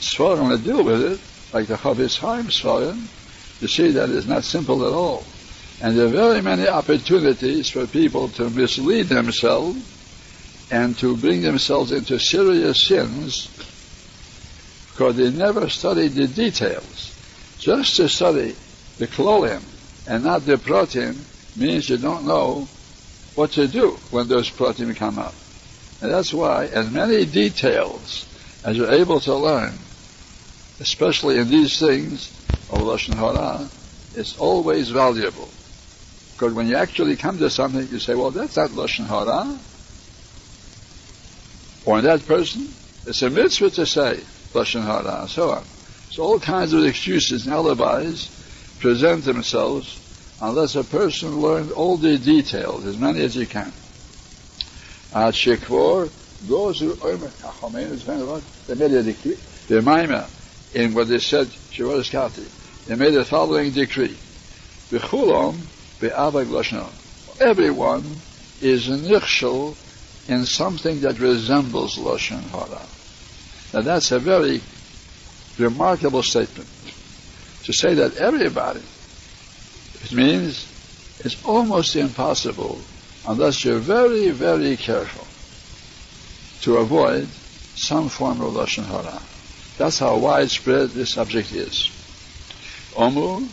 Svarim to deal with it, like the Chofetz Chaim Svarim, you see that it's not simple at all. And there are very many opportunities for people to mislead themselves and to bring themselves into serious sins because they never studied the details. Just to study the klolim and not the pratim means you don't know what to do when those pratim come up. And that's why as many details as you're able to learn, especially in these things of Lashon Hara, it's always valuable. Because when you actually come to something, you say, well, that's not Lashon Hara. Or in that person, it's a mitzvah to say Lashon Hara, and so on. So all kinds of excuses and alibis present themselves unless a person learned all the details, as many as he can. Shekvor, those who. The in what they said, Shivaras Kati, they made the following decree. B'chulam be'avag lashon. Everyone is nichshel in something that resembles lashon hara. Now that's a very remarkable statement. To say that everybody, it means it's almost impossible unless you're very, very careful to avoid some form of lashon hara. That's how widespread this subject is. Omu,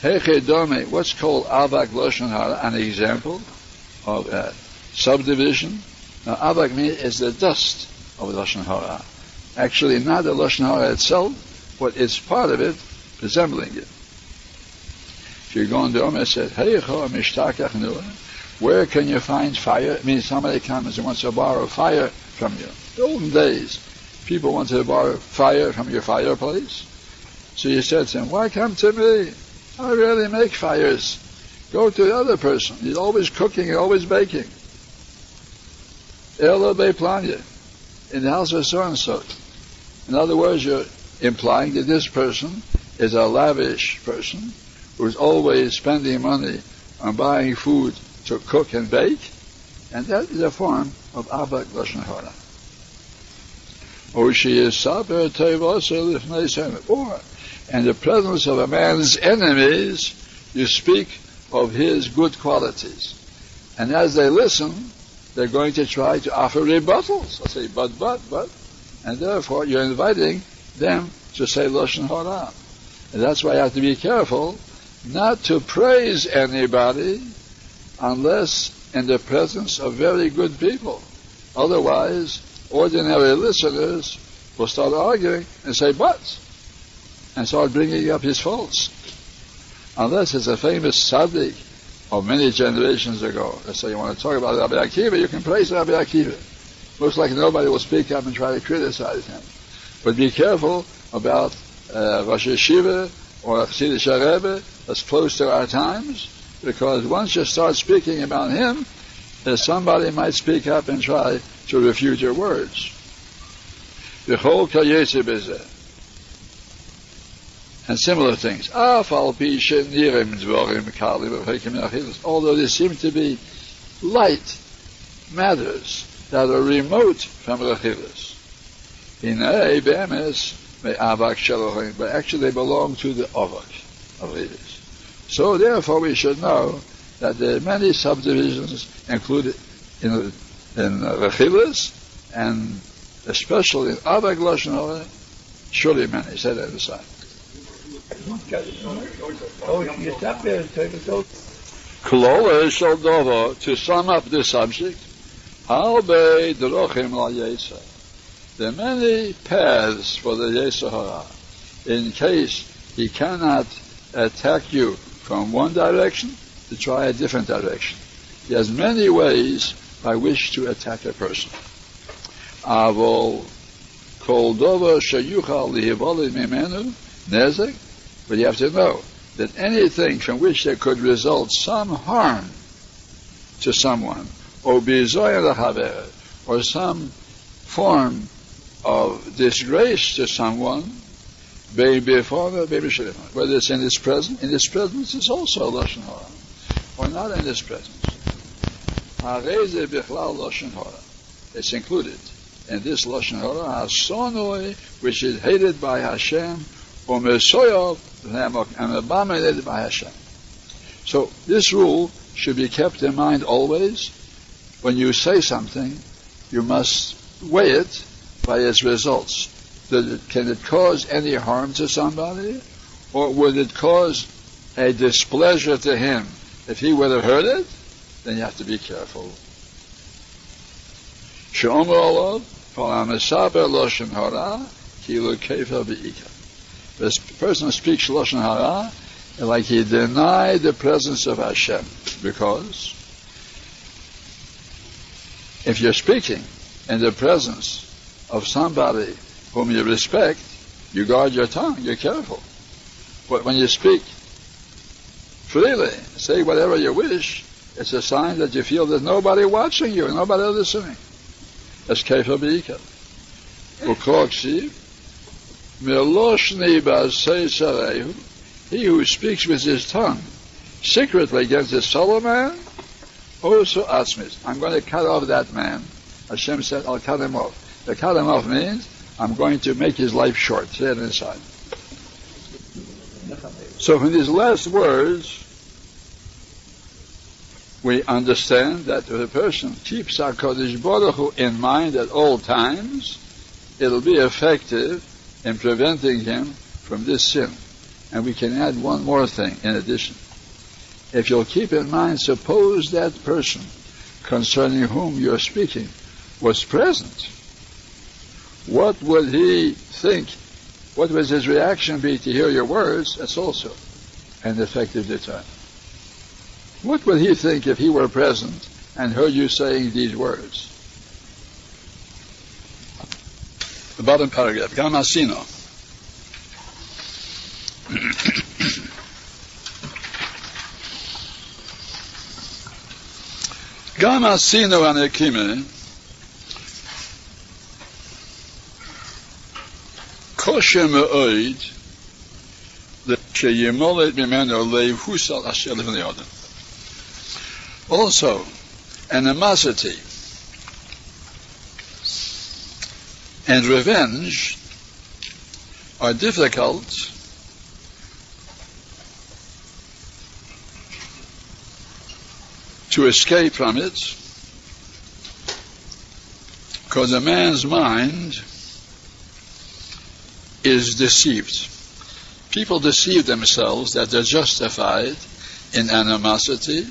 Hechedome, what's called Avak Lashon Hara, an example of subdivision. Now, Avak is the dust of Lashon Hara. Actually, not the Lashon Hara itself, but it's part of it, resembling it. If you go into Omer, said, Hey, Mishtakah Nu, where can you find fire? It means somebody comes and wants to borrow fire from you. The olden days, people wanted to borrow fire from your fireplace. So you said to him, why come to me? I rarely make fires. Go to the other person. He's always cooking and always baking. Elo planya. In the house of so and so. In other words, you're implying that this person is a lavish person who's always spending money on buying food to cook and bake, and that is a form of Abak Lashon. Or she is Saber Or, in the presence of a man's enemies, you speak of his good qualities. And as they listen, they're going to try to offer rebuttals. I say, but, but, but. And therefore, you're inviting them to say Lashon Hara. And that's why you have to be careful not to praise anybody unless in the presence of very good people. Otherwise, ordinary listeners will start arguing and say, but, and start bringing up his faults. Unless it's a famous tzaddik of many generations ago. Let's say you want to talk about Rabbi Akiva, you can praise Rabbi Akiva. Looks like nobody will speak up and try to criticize him. But be careful about uh, Rosh Yeshiva or Chassidish Rebbe that's close to our times, because once you start speaking about him, uh, somebody might speak up and try to refute your words. The whole and similar things. Although they seem to be light matters that are remote from Rechilas. But actually they belong to the Avak of Rechilas. So therefore we should know that there are many subdivisions included in, in uh, Rechilas and especially in Avak Lashon surely many. Say that aside. Klola Shaldova, to sum up this subject, Albe Drochim La Yesa. There are many paths for the Yetzer Hara. In case he cannot attack you from one direction, to try a different direction. He has many ways by which to attack a person. Avol kol dova sheyuchal mimenu nezek. But you have to know that anything from which there could result some harm to someone, or or some form of disgrace to someone, whether it's in his presence, in his presence is also Lashon Hara, or not in his presence. It's included in this Lashon Hara, Hasonoi, which is hated by Hashem, or Mesoyov, and abominated by Hashem. So this rule should be kept in mind always. When you say something, you must weigh it by its results. Can it cause any harm to somebody? Or would it cause a displeasure to him? If he would have heard it, then you have to be careful. Hara. This person who speaks Loshen Hara, like he denied the presence of Hashem, because if you're speaking in the presence of somebody whom you respect, you guard your tongue, you're careful. But when you speak freely, say whatever you wish, it's a sign that you feel there's nobody watching you, nobody listening. That's kefa b'ika. He who speaks with his tongue secretly against his fellow man, also atzmis. I'm going to cut off that man. Hashem said, I'll cut him off. To cut him off means I'm going to make his life short. Say it inside. So from these last words, we understand that if a person keeps HaKadosh Baruch Hu in mind at all times, it'll be effective in preventing him from this sin. And we can add one more thing in addition. If you'll keep in mind, suppose that person concerning whom you're speaking was present, what would he think? What would his reaction be to hear your words? That's also an effective deterrent. What would he think if he were present and heard you saying these words? The bottom paragraph, Gamasino. Gamasino anekime kosher me'oid sheyemolet mimeno lehusal asher levnei adam. Also, animosity and revenge are difficult to escape from it because a man's mind is deceived. People deceive themselves that they're justified in animosity.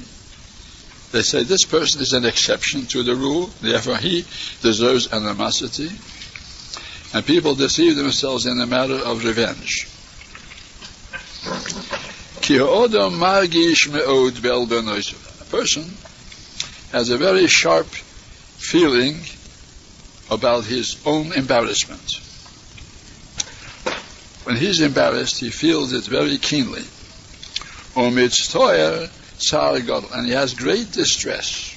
They say this person is an exception to the rule, therefore he deserves animosity. And people deceive themselves in the matter of revenge. A person has a very sharp feeling about his own embarrassment. When he's embarrassed, he feels it very keenly. And he has great distress.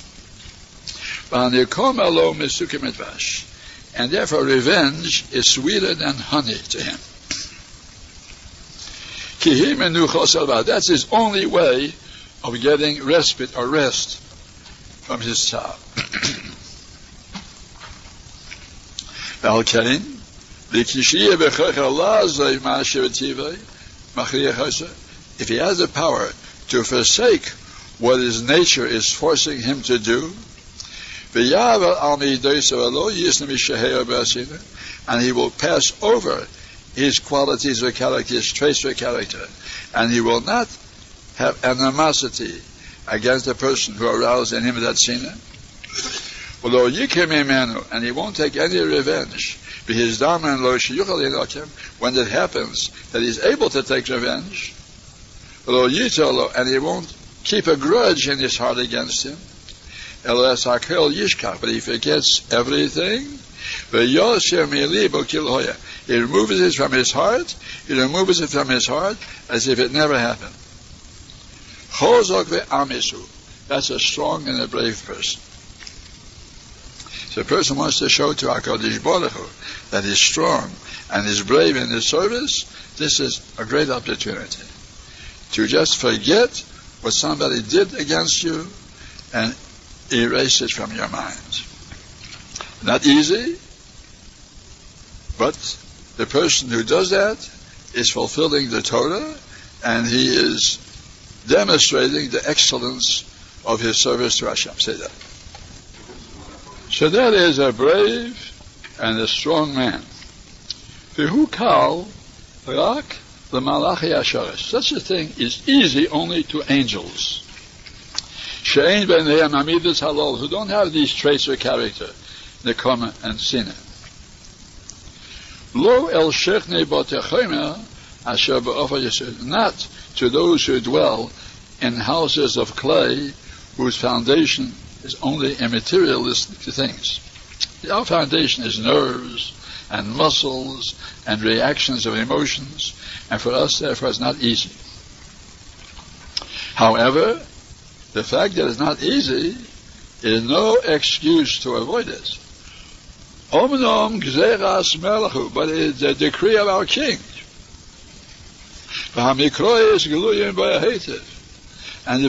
And therefore revenge is sweeter than honey to him. That's his only way of getting respite or rest from his sorrow. If he has the power to forsake what his nature is forcing him to do, and he will pass over his qualities character, his traits of character, and he will not have animosity against the person who aroused in him that sin. Although and he won't take any revenge when it happens that he's able to take revenge, and he won't keep a grudge in his heart against him, Elas hakel yishkach, but he forgets everything. He removes it from his heart. He removes it from his heart as if it never happened. Chozok ve'amisu. That's a strong and a brave person. So a person wants to show to HaKadosh Baruch that he's strong and is brave in his service. This is a great opportunity to just forget what somebody did against you and erase it from your mind. Not easy, but the person who does that is fulfilling the Torah and he is demonstrating the excellence of his service to Hashem. Say that. So that is a brave and a strong man. Who kal rak the malachi asharis. Such a thing is easy only to angels. Shein b'neihem amidas halal, who don't have these traits of character, nekoma and sinah. Lo el shechne b'techomer asher ba'ofa Not to those who dwell in houses of clay whose foundation is only immaterialistic things. Our foundation is nerves and muscles and reactions of emotions, and for us, therefore, it's not easy. However, the fact that it's not easy is no excuse to avoid it. Omnom gzeras melachu, but it's a decree of our king. And the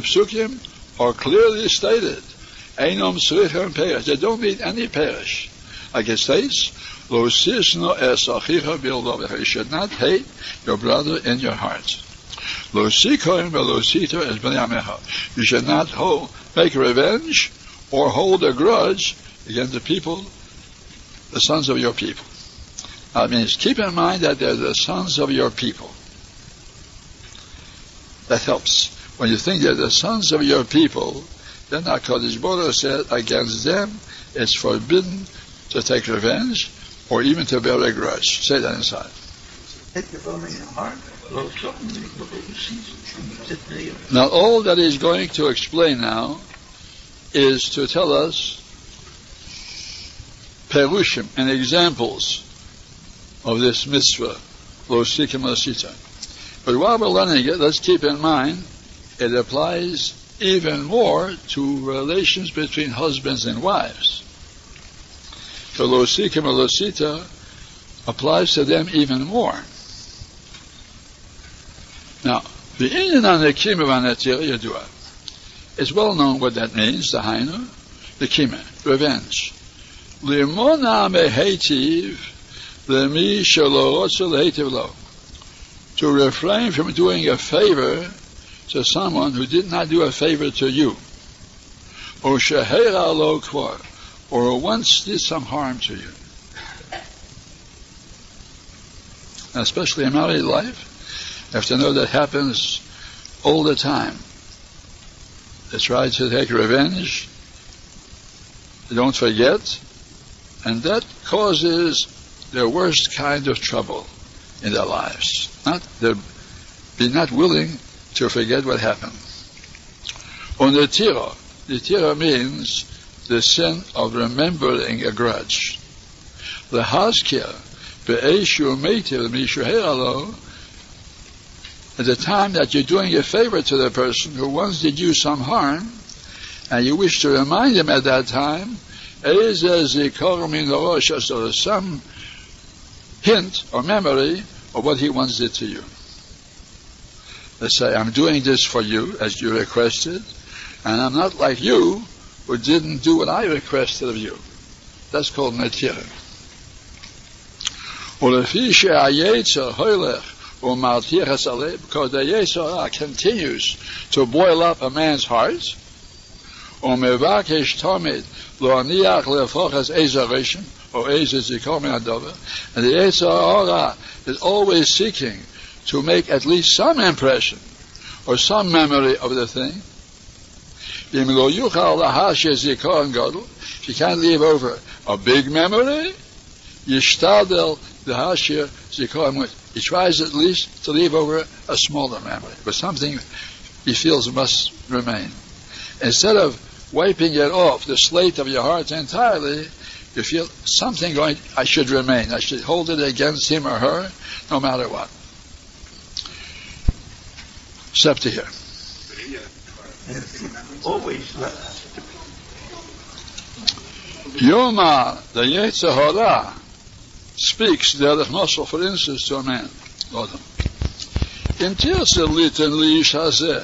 psukim are clearly stated. Einom. They don't mean any perish. Like it states, Lo sisno es achicha You should not hate your brother in your heart. Lo sikoim velo sito es b'nyamecha. You should not hold, make revenge or hold a grudge against the people, the sons of your people. That means keep in mind that they're the sons of your people. That helps. When you think they're the sons of your people, then HaKadosh Baruch said against them it's forbidden to take revenge or even to bear a grudge. Say that inside. Now all that he's going to explain now is to tell us perushim and examples of this mitzvah, lo sikim But while we're learning it, let's keep in mind it applies even more to relations between husbands and wives. The losita applies to them even more. Now, the Indian anakim of anatir yadua. It's well known what that means, the hainu, the kima, revenge. Limona mehetiv lemi lo. To refrain from doing a favor to someone who did not do a favor to you, or shehera lo or once did some harm to you. Especially in married life, you have to know that happens all the time. They try to take revenge, they don't forget, and that causes the worst kind of trouble in their lives. Not they're be not willing to forget what happened. On the tira, the tira means the sin of remembering a grudge. The haskia, be'eshu meitiv mishuhealo, at the time that you're doing a favor to the person who once did you some harm, and you wish to remind him at that time, so there's some hint or memory of what he once did to you. Let's say, I'm doing this for you as you requested, and I'm not like you who didn't do what I requested of you. That's called netira. Because the Yetzer Hara continues to boil up a man's heart, mevakesh tamid lo aniach lefochas ezarishim, or ezazikomi adova, and the Yetzer Hara is always seeking to make at least some impression or some memory of the thing. If you can't leave over a big memory, yishtadel the He tries at least to leave over a smaller memory, but something he feels must remain. Instead of wiping it off the slate of your heart entirely, you feel something going, I should remain. I should hold it against him or her, no matter what. Except to here. Always. Yoma, the Yetzer Hara, speaks derech muscle, for instance, to a man. Adam. In tirse liten liish hazeh,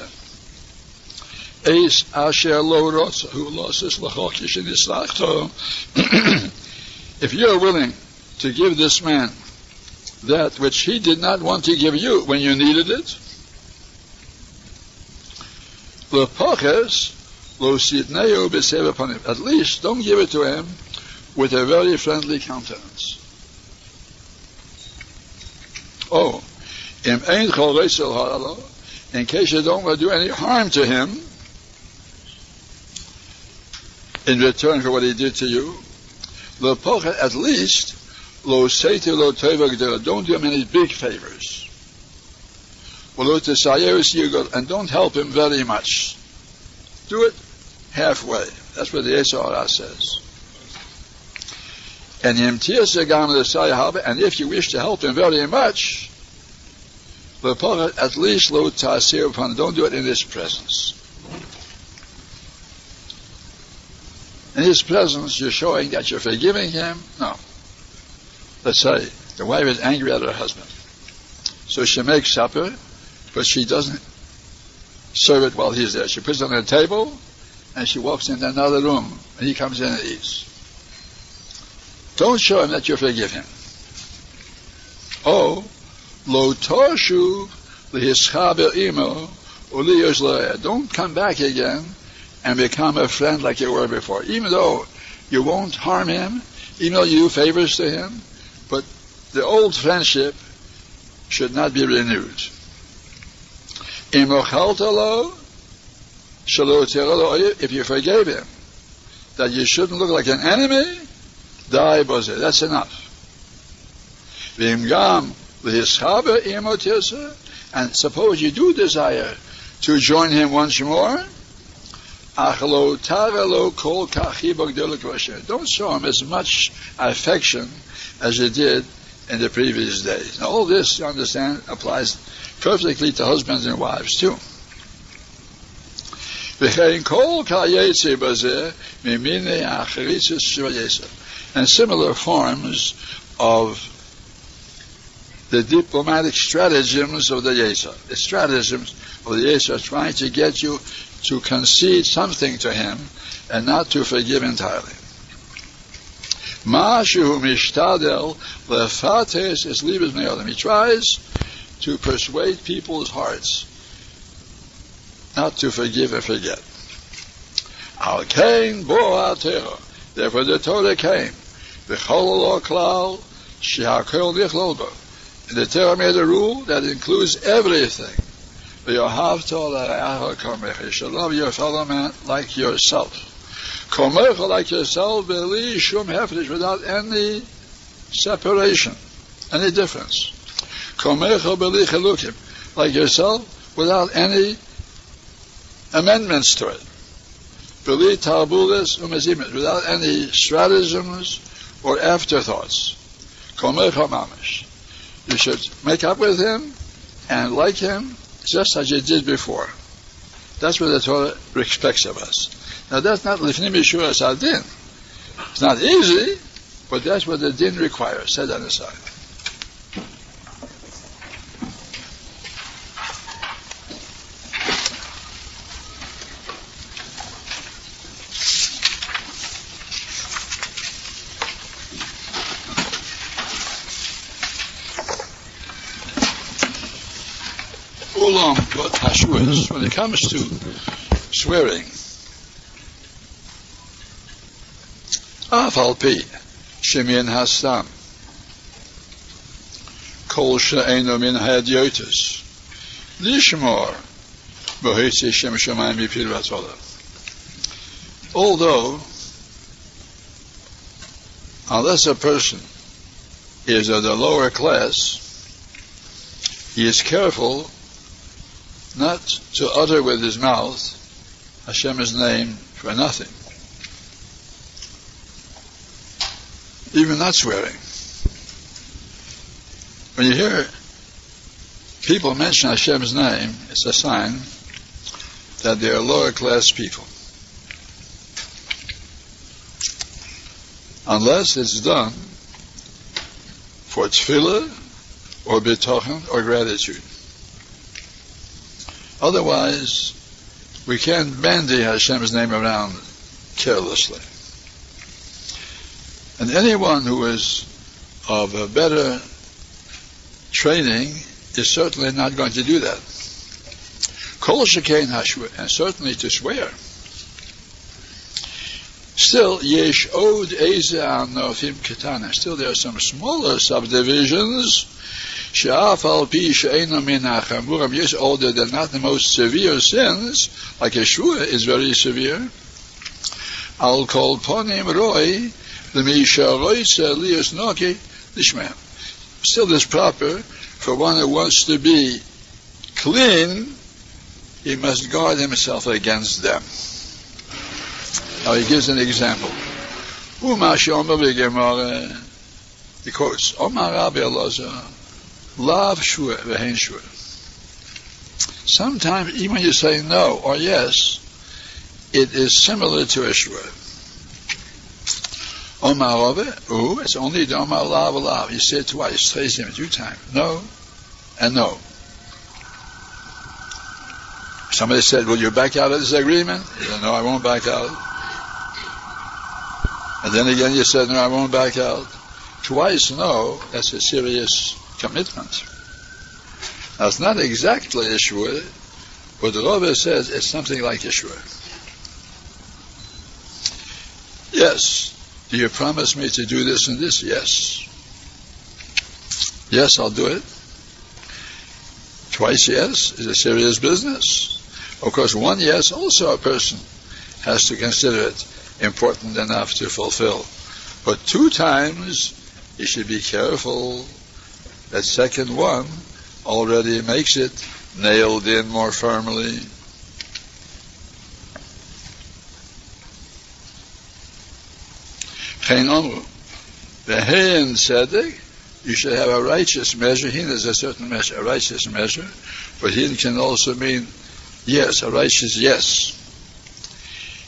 eis asher lo rotza, who loses lachokish in islachto, if you're willing to give this man that which he did not want to give you when you needed it, lepoches, lo sitneu b'sev upon him. At least don't give it to him with a very friendly countenance. Oh, in case you don't want to do any harm to him in return for what he did to you, at least don't do him any big favors. And don't help him very much. Do it halfway. That's what the Esau says. And and if you wish to help him very much, at least upon don't do it in his presence. In his presence, you're showing that you're forgiving him. No. Let's say the wife is angry at her husband. So she makes supper, but she doesn't serve it while he's there. She puts it on the table, and she walks into another room, and he comes in and eats. Don't show him that you forgive him. Oh, lo toshu lihischaber imo Don't come back again and become a friend like you were before. Even though you won't harm him, even though you do favors to him, but the old friendship should not be renewed. If you forgave him, that you shouldn't look like an enemy, die boze. That's enough. And suppose you do desire to join him once more, don't show him as much affection as you did in the previous days. Now, all this, you understand, applies perfectly to husbands and wives too. And similar forms of the diplomatic stratagems of the Yetzer. The stratagems of the Yetzer trying to get you to concede something to him and not to forgive entirely. He tries to persuade people's hearts not to forgive and forget. Al kain bo Therefore the Torah came. V'chol klal she'akol nichlol and the Torah made a rule that includes everything. You have to love your fellow man like yourself. Like yourself, without any separation, any difference. Like yourself, without any amendments to it. Without any stratagems or afterthoughts. You should make up with him and like him just as you did before. That's what the Torah expects of us. Now that's not lifnim yeshua sadin. It's not easy, but that's what the din requires. Set that aside. When it comes to swearing, Afal Pi, Shemian Hastam, Kol She'eno Min Hadiotis, Lishmor, Bohitzi Shem Shemayim Yipil Vatola. Although, unless a person is of the lower class, he is careful not to utter with his mouth Hashem's name for nothing. Even not swearing. When you hear people mention Hashem's name, it's a sign that they are lower class people. Unless it's done for tefillah or betochen or gratitude. Otherwise, we can't bandy Hashem's name around carelessly. And anyone who is of a better training is certainly not going to do that. Kol shekein and certainly to swear. Still, yesh od eze anofim ketana. Still, there are some smaller subdivisions. She'af al pi she'ena min achamuram. Yes, although they're not the most severe sins, like Yeshua is very severe. Al kol ponim roi, the misha roitze lias noki, lishmem. Still, it's proper for one who wants to be clean he must guard himself against them. Now he gives an example. He quotes, Omar Rabbi Lav Shua Vehen Shua. Sometimes, even when you say no or yes, it is similar to a Shua. Omar Rabbi, oh, it's only the Omar love, love. You say it twice, two times. No and no. Somebody said, Will you back out of this agreement? Said, No, I won't back out. And then again you said, No, I won't back out. Twice, no, that's a serious commitment. It's not exactly Yeshua, but the Rebbe says it's something like Yeshua. Yes. Do you promise me to do this and this? Yes. Yes, I'll do it. Twice yes is a serious business. Of course, one yes also a person has to consider it important enough to fulfill. But two times, you should be careful. That second one already makes it nailed in more firmly. The hein sedig, you should have a righteous measure. Hin is a certain measure, a righteous measure, but hin can also mean Yes, a righteous yes.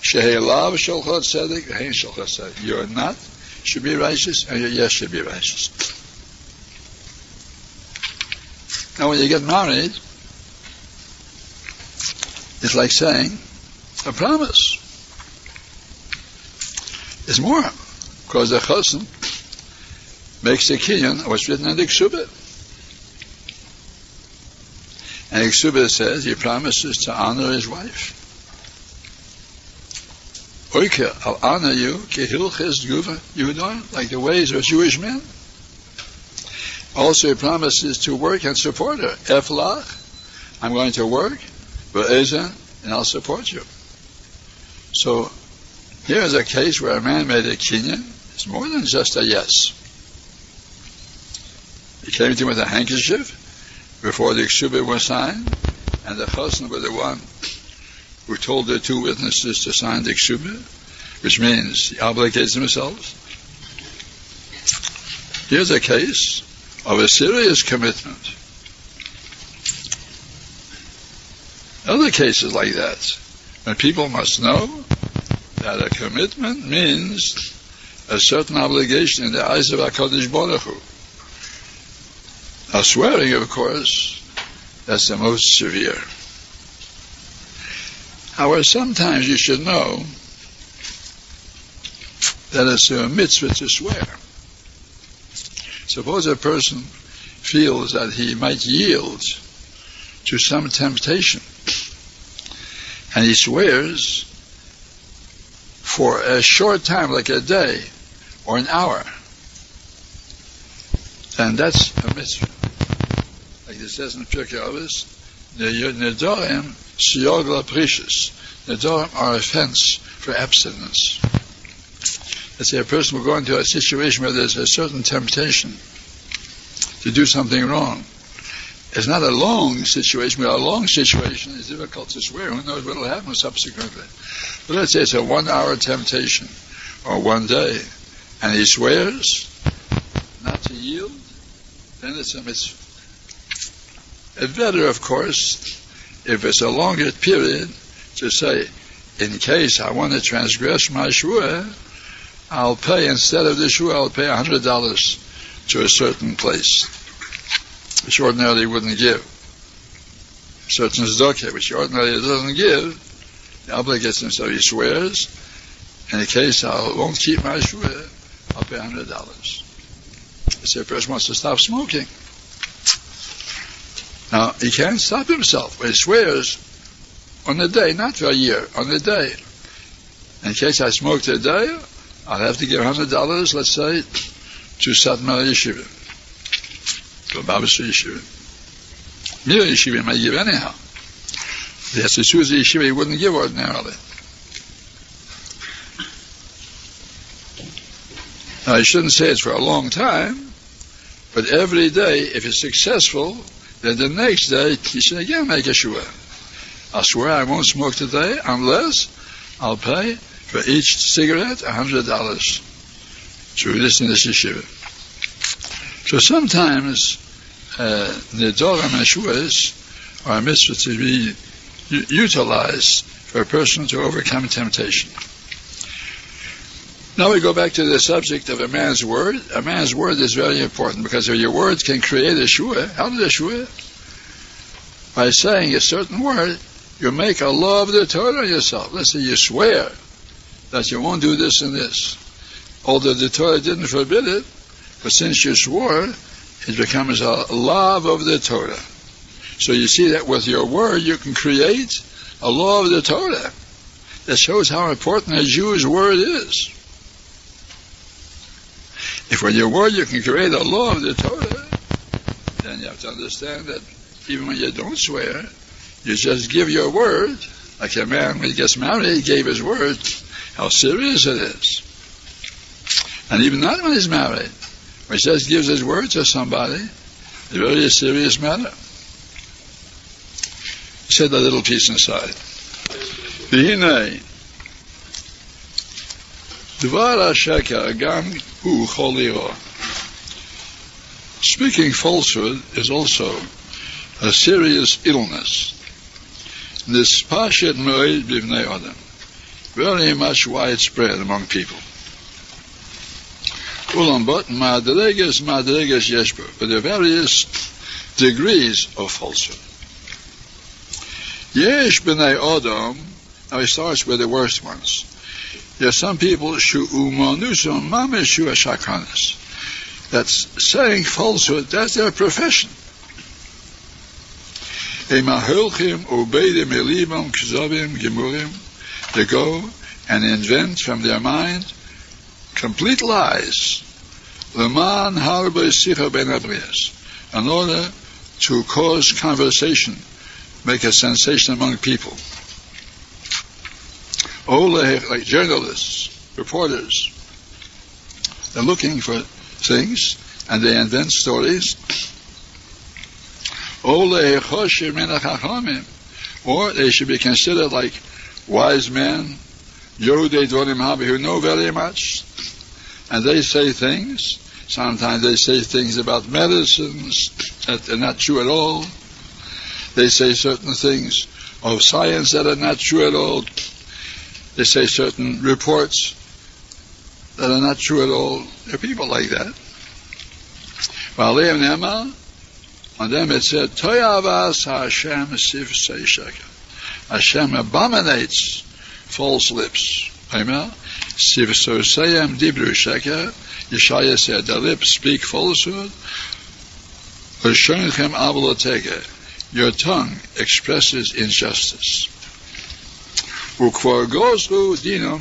Shehelav sholchot tzedek, hein sholchot tzedek. Your not should be righteous, and your yes should be righteous. Now, when you get married, it's like saying a promise. It's more, because the chassan makes the kinyan what's written in the ksubah. And the ksubah says he promises to honor his wife. Oike, I'll honor you, kehilches guva Yudon, like the ways of Jewish men. Also, he promises to work and support her. Eflach, I'm going to work, and I'll support you. So, here is a case where a man made a kinyan. It's more than just a yes. He came to him with a handkerchief before the ksubah was signed, and the husband was the one who told the two witnesses to sign the ksubah, which means he obligates themselves. Here's a case of a serious commitment. Other cases like that, when people must know that a commitment means a certain obligation in the eyes of HaKadosh Baruch Hu. Now, swearing, of course, that's the most severe. However, sometimes you should know that it's a mitzvah to swear. Suppose a person feels that he might yield to some temptation, and he swears for a short time, like a day or an hour, then that's a mitzvah like it says in Pirkei Avos, Nedorim siyog la perishus. Nedorim are a fence for abstinence. Let's say a person will go into a situation where there's a certain temptation to do something wrong. It's not a long situation, but a long situation is difficult to swear. Who knows what will happen subsequently? But let's say it's a one hour temptation or one day, and he swears not to yield, then it's a mitzvah. It's better, of course, if it's a longer period, to say, in case I want to transgress my shua, I'll pay, instead of the shua, I'll pay $100 to a certain place, which ordinarily wouldn't give. Certain tzedakah, which ordinarily doesn't give, the obligates him, so he swears, in the case I won't keep my shua, I'll pay $100. Say a person wants to stop smoking. Now, he can't stop himself, he swears on the day, not for a year, on the day. In case I smoke today, I'll have to give $100, let's say, to Satmar Yeshiva, to Babasha Yeshiva. Mira Yeshiva may give anyhow. He has to choose the Yeshiva he wouldn't give ordinarily. Now, I shouldn't say it's for a long time, but every day, if it's successful, then the next day, you should again make a shua. I swear I won't smoke today unless I'll pay for each cigarette a hundred dollars to listen to this yeshiva. So sometimes uh, the Dora Meshuas are a mitzvah to be utilized for a person to overcome temptation. Now we go back to the subject of a man's word. A man's word is very important because your words can create a shua. How does a shua? By saying a certain word, you make a law of the Torah on yourself. Let's say you swear that you won't do this and this. Although the Torah didn't forbid it, but since you swore, it becomes a law of the Torah. So you see that with your word you can create a law of the Torah. That shows how important a Jew's word is. If with your word you can create a law of the Torah, then you have to understand that even when you don't swear, you just give your word, like a man when he gets married, he gave his word, how serious it is. And even not when he's married, when he just gives his word to somebody, it's a very serious matter. Said a little piece inside. והנה, דבר השקר גם הוא כל Speaking falsehood is also a serious illness. This pashet moed b'vnei adam, very much widespread among people. Ulambot madreges madreges yeshbo, but there are various degrees of falsehood. Yesh b'nei adam, now he starts with the worst ones. There are some people shu umanusum mameshu shakanis. That's saying falsehood. That's their profession. They go and invent from their mind complete lies. The man harbus in order to cause conversation, make a sensation among people. Ole, like journalists, reporters, they're looking for things and they invent stories or they should be considered like wise men, Yodei Dorim Habi, who know very much, and they say things. Sometimes they say things about medicines that are not true at all. They say certain things of science that are not true at all. They say certain reports that are not true at all. There are people like that. Have Nema, on them it said, Toyavas Hashem Sifsei Sheker. Hashem abominates false lips. Amen. Sifsoseyem Dibru Sheker. Yeshaya said, the lips speak falsehood. Your tongue expresses injustice. Dinam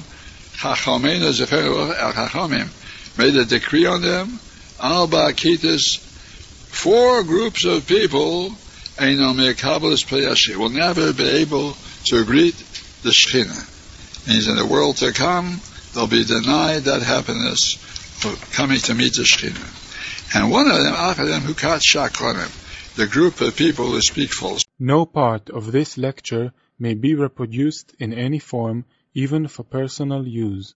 made a decree on them. Alba Kitis four groups of people will never be able to greet the Shekhinah. Means in the world to come, they'll be denied that happiness of coming to meet the Shekhinah. And one of them, Achadem Hukat Shakonim, the group of people who speak false. No part of this lecture may be reproduced in any form, even for personal use.